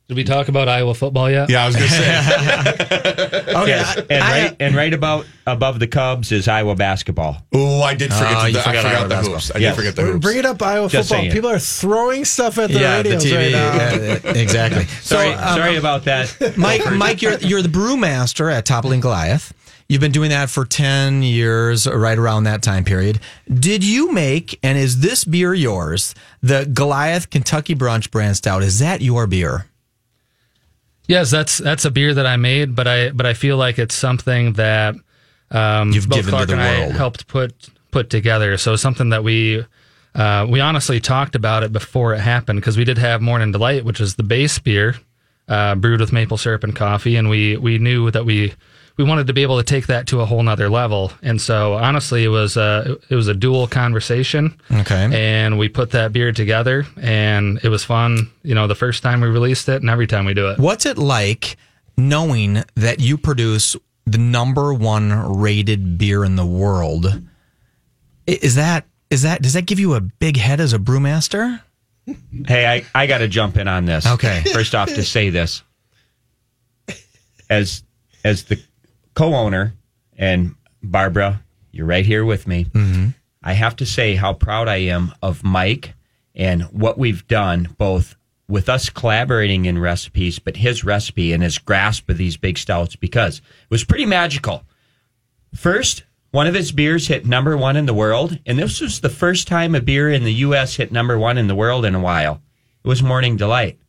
[SPEAKER 6] Did we talk about Iowa football yet?
[SPEAKER 3] Yeah, I was going to say.
[SPEAKER 4] okay,
[SPEAKER 7] Yes, and
[SPEAKER 4] I-
[SPEAKER 7] right and right about above the Cubs is Iowa basketball.
[SPEAKER 3] oh, I did forget,
[SPEAKER 4] Oh,
[SPEAKER 3] the,
[SPEAKER 4] you
[SPEAKER 3] I
[SPEAKER 4] forgot
[SPEAKER 3] forgot
[SPEAKER 4] Iowa
[SPEAKER 3] the
[SPEAKER 4] basketball.
[SPEAKER 3] hoops. I
[SPEAKER 7] Yes.
[SPEAKER 3] did forget the hoops.
[SPEAKER 5] Bring it up, Iowa
[SPEAKER 7] Just
[SPEAKER 5] football.
[SPEAKER 7] saying.
[SPEAKER 5] People are throwing stuff at the
[SPEAKER 4] yeah, the TV.
[SPEAKER 5] right now.
[SPEAKER 4] yeah, yeah, exactly.
[SPEAKER 7] Sorry,
[SPEAKER 4] so, um,
[SPEAKER 7] sorry about that.
[SPEAKER 4] Mike, Mike, you're you're the brewmaster at Toppling Goliath. You've been doing that for ten years, right around that time period. Did you make and is this beer yours? The Goliath Kentucky Brunch Brand Stout is that your beer?
[SPEAKER 6] Yes, that's that's a beer that I made, but I but I feel like it's something that um,
[SPEAKER 4] You've
[SPEAKER 6] both
[SPEAKER 4] given to
[SPEAKER 6] Clark
[SPEAKER 4] the
[SPEAKER 6] and I
[SPEAKER 4] world.
[SPEAKER 6] helped put put together. So something that we uh, we honestly talked about it before it happened because we did have Morning Delight, which is the base beer uh, brewed with maple syrup and coffee, and we we knew that we we wanted to be able to take that to a whole nother level. And so honestly, it was a it was a dual conversation.
[SPEAKER 4] Okay.
[SPEAKER 6] and we put that beer together, and it was fun. You know, the first time we released it, and every time we do it.
[SPEAKER 4] What's it like knowing that you produce the number one rated beer in the world? Is that is that does that give you a big head as a brewmaster?
[SPEAKER 7] Hey, I, I got to jump in on this.
[SPEAKER 4] Okay.
[SPEAKER 7] First off, to say this, as as the co-owner and Barbara, you're right here with me. Mm-hmm. I have to say how proud I am of Mike and what we've done, both with us collaborating in recipes, but his recipe and his grasp of these big stouts, because it was pretty magical. First, one of his beers hit number one in the world, and this was the first time a beer in the U.S. hit number one in the world in a while. It was Morning Delight.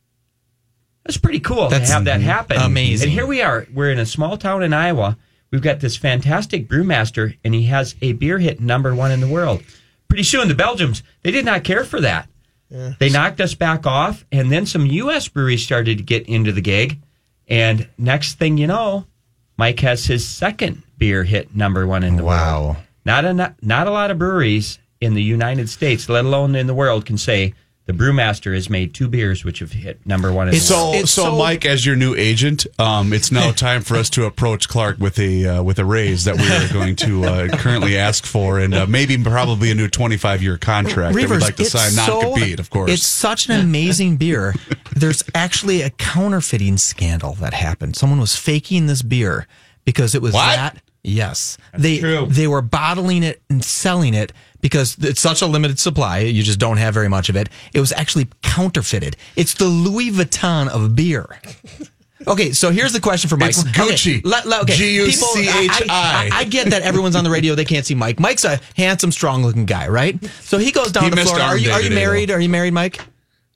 [SPEAKER 7] That's pretty cool
[SPEAKER 4] That's
[SPEAKER 7] to have that happen.
[SPEAKER 4] amazing.
[SPEAKER 7] And here we are. We're in a small town in Iowa. We've got this fantastic brewmaster, and he has a beer hit number one in the world. Pretty soon, the Belgians they did not care for that. They knocked us back off, and then some U.S. breweries started to get into the gig. And next thing you know, Mike has his second beer hit number one in the
[SPEAKER 4] Wow.
[SPEAKER 7] world. Wow! Not a not, not a lot of breweries in the United States, let alone in the world, can say the brewmaster has made two beers which have hit number one in the world.
[SPEAKER 3] So,
[SPEAKER 4] It's
[SPEAKER 3] so,
[SPEAKER 4] so-
[SPEAKER 3] Mike, as your new agent, um, it's now time for us to approach Clark with a uh, with a raise that we are going to uh, currently ask for, and uh, maybe probably a new twenty five year contract that we'd like to
[SPEAKER 4] it's
[SPEAKER 3] sign, non
[SPEAKER 4] so-
[SPEAKER 3] compete, of course.
[SPEAKER 4] It's such an amazing beer. There's actually a counterfeiting scandal that happened. Someone was faking this beer because it was
[SPEAKER 3] What?
[SPEAKER 4] that. Yes, they
[SPEAKER 7] true.
[SPEAKER 4] they were bottling it and selling it because it's such a limited supply. You just don't have very much of it. It was actually counterfeited. It's the Louis Vuitton of beer. Okay, so here's the question for Mike.
[SPEAKER 3] It's Gucci.
[SPEAKER 4] Okay, let- let- okay,
[SPEAKER 3] G-U-C-H-I.
[SPEAKER 4] I, I, I get that everyone's on the radio; they can't see Mike. Mike's a handsome, strong-looking guy, right? So he goes down
[SPEAKER 3] He
[SPEAKER 4] to Florida. Are you, are you married? Are you married, Mike?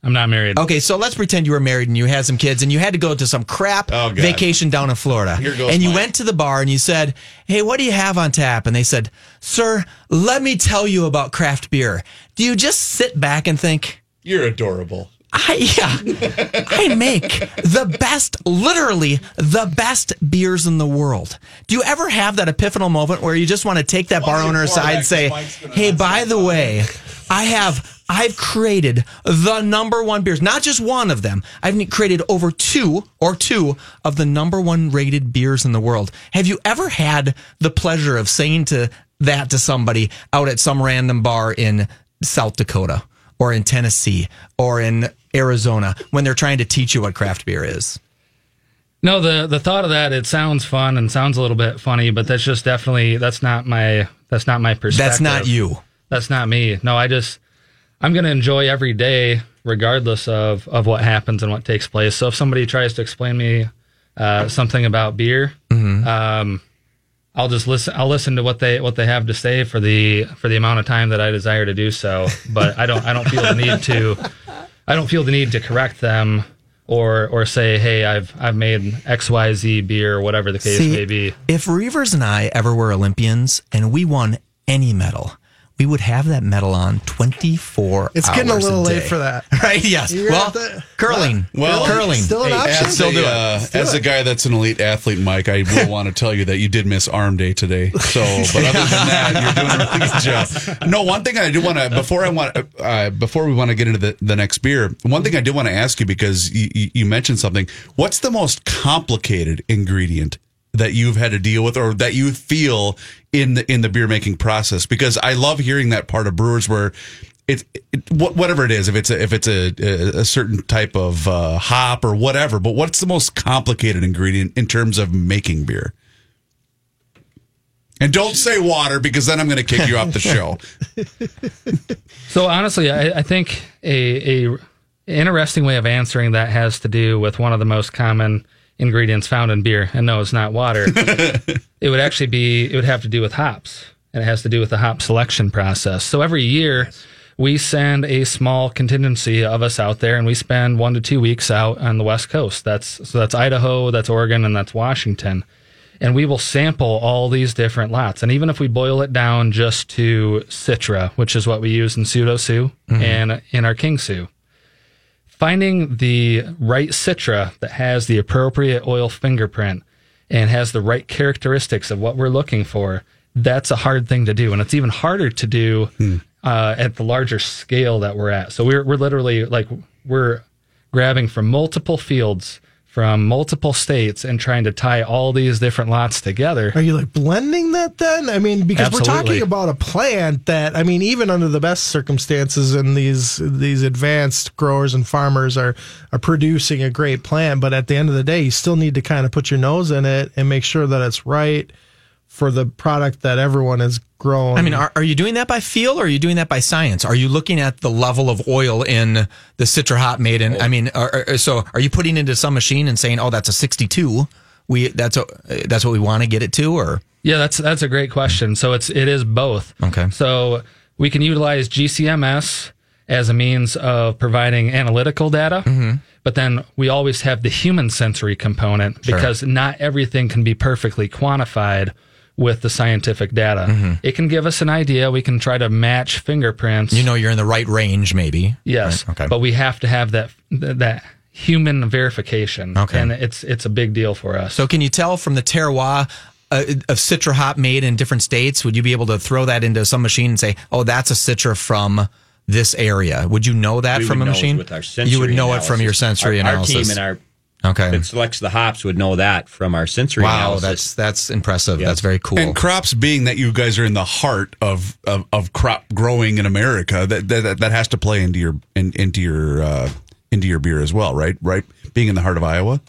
[SPEAKER 6] I'm not married.
[SPEAKER 4] Okay, so let's pretend you were married and you had some kids and you had to go to some crap
[SPEAKER 3] Oh,
[SPEAKER 4] vacation down in Florida.
[SPEAKER 3] Here goes
[SPEAKER 4] and you
[SPEAKER 3] Mike.
[SPEAKER 4] went to the bar and you said, Hey, what do you have on tap? And they said, Sir, let me tell you about craft beer. Do you just sit back and think,
[SPEAKER 3] You're adorable.
[SPEAKER 4] I yeah, I make the best, literally the best beers in the world. Do you ever have that epiphanal moment where you just want to take that bar owner aside and say, "Hey, by the way, I have I've created the number one beers, not just one of them. I've created over two or two of the number one rated beers in the world. Have you ever had the pleasure of saying to that to somebody out at some random bar in South Dakota or in Tennessee or in Arizona when they're trying to teach you what craft beer is?
[SPEAKER 6] No, the the thought of that it sounds fun and sounds a little bit funny, but that's just definitely that's not my that's not my perspective.
[SPEAKER 4] That's not you.
[SPEAKER 6] That's not me. No, I just I'm going to enjoy every day regardless of of what happens and what takes place. So if somebody tries to explain me uh, something about beer, um, I'll just listen. I'll listen to what they what they have to say for the for the amount of time that I desire to do so. But I don't I don't feel the need to I don't feel the need to correct them or or say hey I've I've made X Y Z beer or whatever the case
[SPEAKER 4] See,
[SPEAKER 6] may be.
[SPEAKER 4] If Reavers and I ever were Olympians and we won any medal, we would have that medal on 24
[SPEAKER 5] It's getting a
[SPEAKER 4] hours
[SPEAKER 5] little late
[SPEAKER 4] day.
[SPEAKER 5] for that.
[SPEAKER 4] Right? Yes.
[SPEAKER 5] You're
[SPEAKER 4] well,
[SPEAKER 5] the-
[SPEAKER 4] curling.
[SPEAKER 3] Well,
[SPEAKER 4] curling.
[SPEAKER 5] Still an option.
[SPEAKER 3] as
[SPEAKER 4] Still
[SPEAKER 3] a,
[SPEAKER 4] do it.
[SPEAKER 3] uh, as a guy that's an elite athlete, Mike, I will want to tell you that you did miss arm day today. So, but other than that, you're doing a really good job. No, one thing I do want to before I want uh, before we want to get into the, the next beer, one thing I do want to ask you because you, you you mentioned something. What's the most complicated ingredient that you've had to deal with, or that you feel in the in the beer making process? Because I love hearing that part of brewers where it's it, whatever it is, if it's a, if it's a, a, a certain type of uh, hop or whatever. But what's the most complicated ingredient in terms of making beer? And don't say water because then I'm going to kick you off the show.
[SPEAKER 6] So honestly, I, I think a, a interesting way of answering that has to do with one of the most common ingredients found in beer. And no, it's not water. it would actually be it would have to do with hops, and it has to do with the hop selection process. So every year. We send a small contingency of us out there, and we spend one to two weeks out on the West Coast. That's so that's Idaho, that's Oregon, and that's Washington and we will sample all these different lots. And even if we boil it down just to Citra, which is what we use in pseudo Sue mm-hmm. and in our King Sue, finding the right Citra that has the appropriate oil fingerprint and has the right characteristics of what we're looking for, that's a hard thing to do. And it's even harder to do uh, at the larger scale that we're at. So we're, we're literally like, we're grabbing from multiple fields from multiple states and trying to tie all these different lots together.
[SPEAKER 5] Are you like blending that then? I mean, because we're talking about a plant that I mean, even under the best circumstances, and these these advanced growers and farmers are are producing a great plant, but at the end of the day, you still need to kind of put your nose in it and make sure that it's right for the product that everyone is growing.
[SPEAKER 4] I mean, are, are you doing that by feel or are you doing that by science? Are you looking at the level of oil in the Citra Hop Maiden? I mean, are, are- so are you putting it into some machine and saying, "Oh, that's a 62. We that's a, that's what we want to get it to," or
[SPEAKER 6] Yeah, that's that's a great question. So it's it is both.
[SPEAKER 4] Okay.
[SPEAKER 6] So we can utilize GCMS as a means of providing analytical data,
[SPEAKER 4] Mm-hmm.
[SPEAKER 6] but then we always have the human sensory component because not everything can be perfectly quantified with the scientific data.
[SPEAKER 4] Mm-hmm.
[SPEAKER 6] It can give us an idea. We can try to match fingerprints.
[SPEAKER 4] you know you're in the right range, maybe?
[SPEAKER 6] Yes.
[SPEAKER 4] Right, okay.
[SPEAKER 6] But we have to have that that human verification.
[SPEAKER 4] Okay.
[SPEAKER 6] And it's it's a big deal for us.
[SPEAKER 4] So, can you tell from the terroir uh, of Citra hop made in different states? Would you be able to throw that into some machine and say, "Oh, that's a Citra from this area"? Would you know that
[SPEAKER 7] We
[SPEAKER 4] from
[SPEAKER 7] would
[SPEAKER 4] a
[SPEAKER 7] know
[SPEAKER 4] machine?
[SPEAKER 7] with our sensory
[SPEAKER 4] you would know it from your sensory
[SPEAKER 7] our,
[SPEAKER 4] analysis.
[SPEAKER 7] Our team and our
[SPEAKER 4] okay.
[SPEAKER 7] that selects the hops would know that from our sensory
[SPEAKER 4] Wow,
[SPEAKER 7] analysis.
[SPEAKER 4] that's that's impressive.
[SPEAKER 7] Yeah.
[SPEAKER 4] That's very cool.
[SPEAKER 3] And crops being that you guys are in the heart of of, of crop growing in America, that, that that has to play into your in, into your uh, into your beer as well, right? Right, being in the heart of Iowa.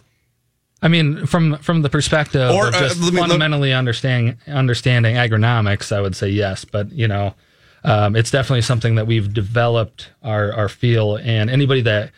[SPEAKER 6] I mean, from from the perspective
[SPEAKER 3] Or,
[SPEAKER 6] of
[SPEAKER 3] uh,
[SPEAKER 6] just
[SPEAKER 3] let me- let-
[SPEAKER 6] fundamentally understanding understanding agronomics, I would say yes. But you know, um, it's definitely something that we've developed our our feel, and anybody that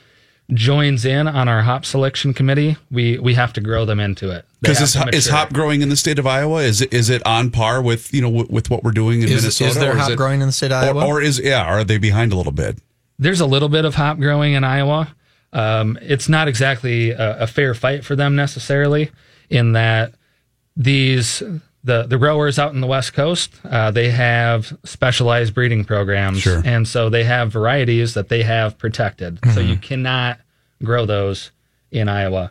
[SPEAKER 6] joins in on our hop selection committee, we we have to grow them into it.
[SPEAKER 3] Because is, is hop growing in the state of Iowa? Is it is it on par with you know with, with what we're doing in
[SPEAKER 4] Is-
[SPEAKER 3] Minnesota?
[SPEAKER 4] is there
[SPEAKER 3] or
[SPEAKER 4] hop
[SPEAKER 3] it-
[SPEAKER 4] growing in the state of
[SPEAKER 3] or-
[SPEAKER 4] Iowa?
[SPEAKER 3] or, is yeah? Are they behind a little bit?
[SPEAKER 6] There's a little bit of hop growing in Iowa. Um, it's not exactly a, a fair fight for them necessarily, in that these the the growers out in the West Coast uh, they have specialized breeding programs,
[SPEAKER 3] Sure.
[SPEAKER 6] and so they have varieties that they have protected. So you cannot grow those in Iowa.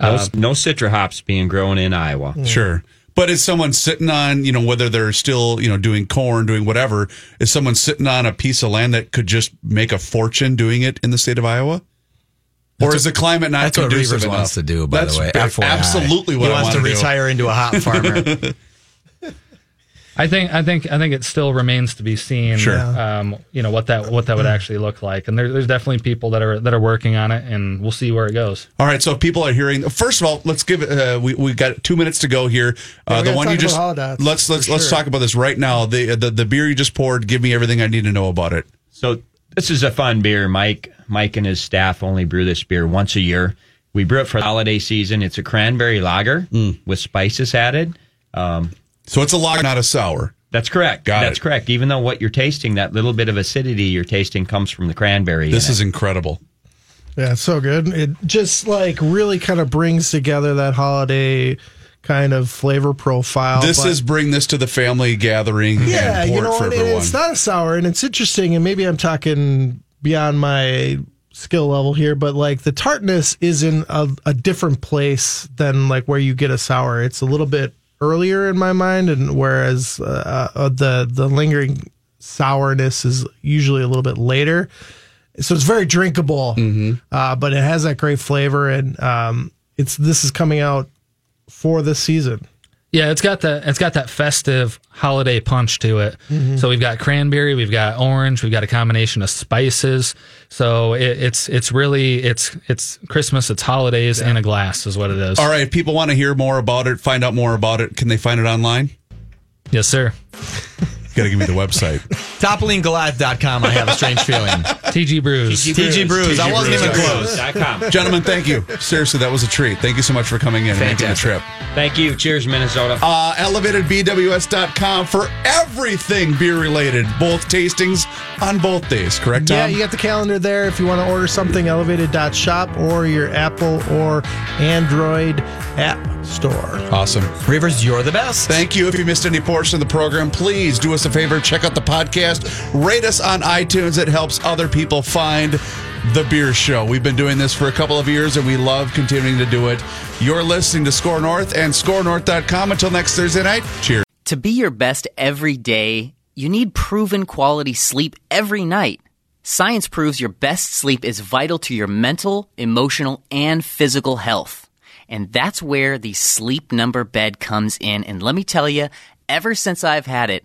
[SPEAKER 7] no,
[SPEAKER 6] uh,
[SPEAKER 7] no citra hops being grown in Iowa.
[SPEAKER 3] Sure. But is someone sitting on, you know, whether they're still, you know, doing corn, doing whatever, is someone sitting on a piece of land that could just make a fortune doing it in the state of Iowa? Or is the climate not
[SPEAKER 4] That's what
[SPEAKER 3] conducive
[SPEAKER 4] Reavers
[SPEAKER 3] enough?
[SPEAKER 4] wants to do, by
[SPEAKER 3] That's
[SPEAKER 4] the way.
[SPEAKER 3] ba-
[SPEAKER 4] FYI.
[SPEAKER 3] absolutely what
[SPEAKER 4] he
[SPEAKER 3] I
[SPEAKER 4] wants
[SPEAKER 3] want
[SPEAKER 4] to
[SPEAKER 3] do.
[SPEAKER 4] retire into a hop farmer.
[SPEAKER 6] I think I think I think it still remains to be seen.
[SPEAKER 3] Sure.
[SPEAKER 6] Um, you know what that what that would actually look like, and there, there's definitely people that are that are working on it, and we'll see where it goes.
[SPEAKER 3] All right, so if people are hearing, first of all, let's give it. Uh, we we got two minutes to go here. Uh,
[SPEAKER 5] we
[SPEAKER 3] the one you just
[SPEAKER 5] about
[SPEAKER 3] let's let's
[SPEAKER 5] for
[SPEAKER 3] let's
[SPEAKER 5] sure.
[SPEAKER 3] talk about this right now. The, the the beer you just poured. Give me everything I need to know about it.
[SPEAKER 7] So this is a fun beer. Mike Mike and his staff only brew this beer once a year. We brew it for the holiday season. It's a cranberry lager
[SPEAKER 3] Mm.
[SPEAKER 7] with spices added. Um,
[SPEAKER 3] So it's a lager, not a sour.
[SPEAKER 7] that's correct.
[SPEAKER 3] Got
[SPEAKER 7] that's
[SPEAKER 3] it.
[SPEAKER 7] correct. Even though what you're tasting, that little bit of acidity you're tasting comes from the cranberry.
[SPEAKER 3] This
[SPEAKER 7] in
[SPEAKER 3] is
[SPEAKER 7] it.
[SPEAKER 3] incredible.
[SPEAKER 5] Yeah, it's so good. It just like really kind of brings together that holiday kind of flavor profile.
[SPEAKER 3] This
[SPEAKER 5] but-
[SPEAKER 3] is bring this to the family gathering.
[SPEAKER 5] yeah,
[SPEAKER 3] and pour
[SPEAKER 5] you know,
[SPEAKER 3] it for
[SPEAKER 5] and
[SPEAKER 3] everyone.
[SPEAKER 5] it's not a sour, and it's interesting, and maybe I'm talking beyond my skill level here, but like the tartness is in a, a different place than like where you get a sour. It's a little bit earlier in my mind, and whereas uh, uh, the the lingering sourness is usually a little bit later. So it's very drinkable, uh, but it has that great flavor, and um, it's this is coming out for this season.
[SPEAKER 6] Yeah, it's got that it's got that festive holiday punch to it. Mm-hmm. So we've got cranberry, we've got orange, we've got a combination of spices. So it, it's it's really it's it's Christmas, it's holidays in a glass is what it is.
[SPEAKER 3] All right, if people want to hear more about it, find out more about it, can they find it online?
[SPEAKER 6] Yes, sir.
[SPEAKER 3] You got to give me the website.
[SPEAKER 4] TopplingGoliath.com. I have a strange feeling.
[SPEAKER 6] TG Brews.
[SPEAKER 4] TG Brews. I wasn't even close.
[SPEAKER 3] Gentlemen, thank you. Seriously, that was a treat. Thank you so much for coming in and making the trip.
[SPEAKER 7] Thank you. Cheers, Minnesota.
[SPEAKER 3] Uh, ElevatedBWS.com for everything beer related, both tastings on both days, correct, Tom?
[SPEAKER 5] Yeah, you got the calendar there. If you want to order something, elevated.shop or your Apple or Android app store.
[SPEAKER 3] awesome.
[SPEAKER 4] Rivers, you're the best.
[SPEAKER 3] Thank you. If you missed any portion of the program, please do us a favor. Check out the podcast. Rate us on iTunes. It helps other people find the beer show. We've been doing this for a couple of years and we love continuing to do it. You're listening to Score North and scorenorth.com. Until next Thursday night, cheers.
[SPEAKER 8] To be your best every day, you need proven quality sleep every night. Science proves your best sleep is vital to your mental, emotional, and physical health. And that's where the sleep number bed comes in. And let me tell you, ever since I've had it,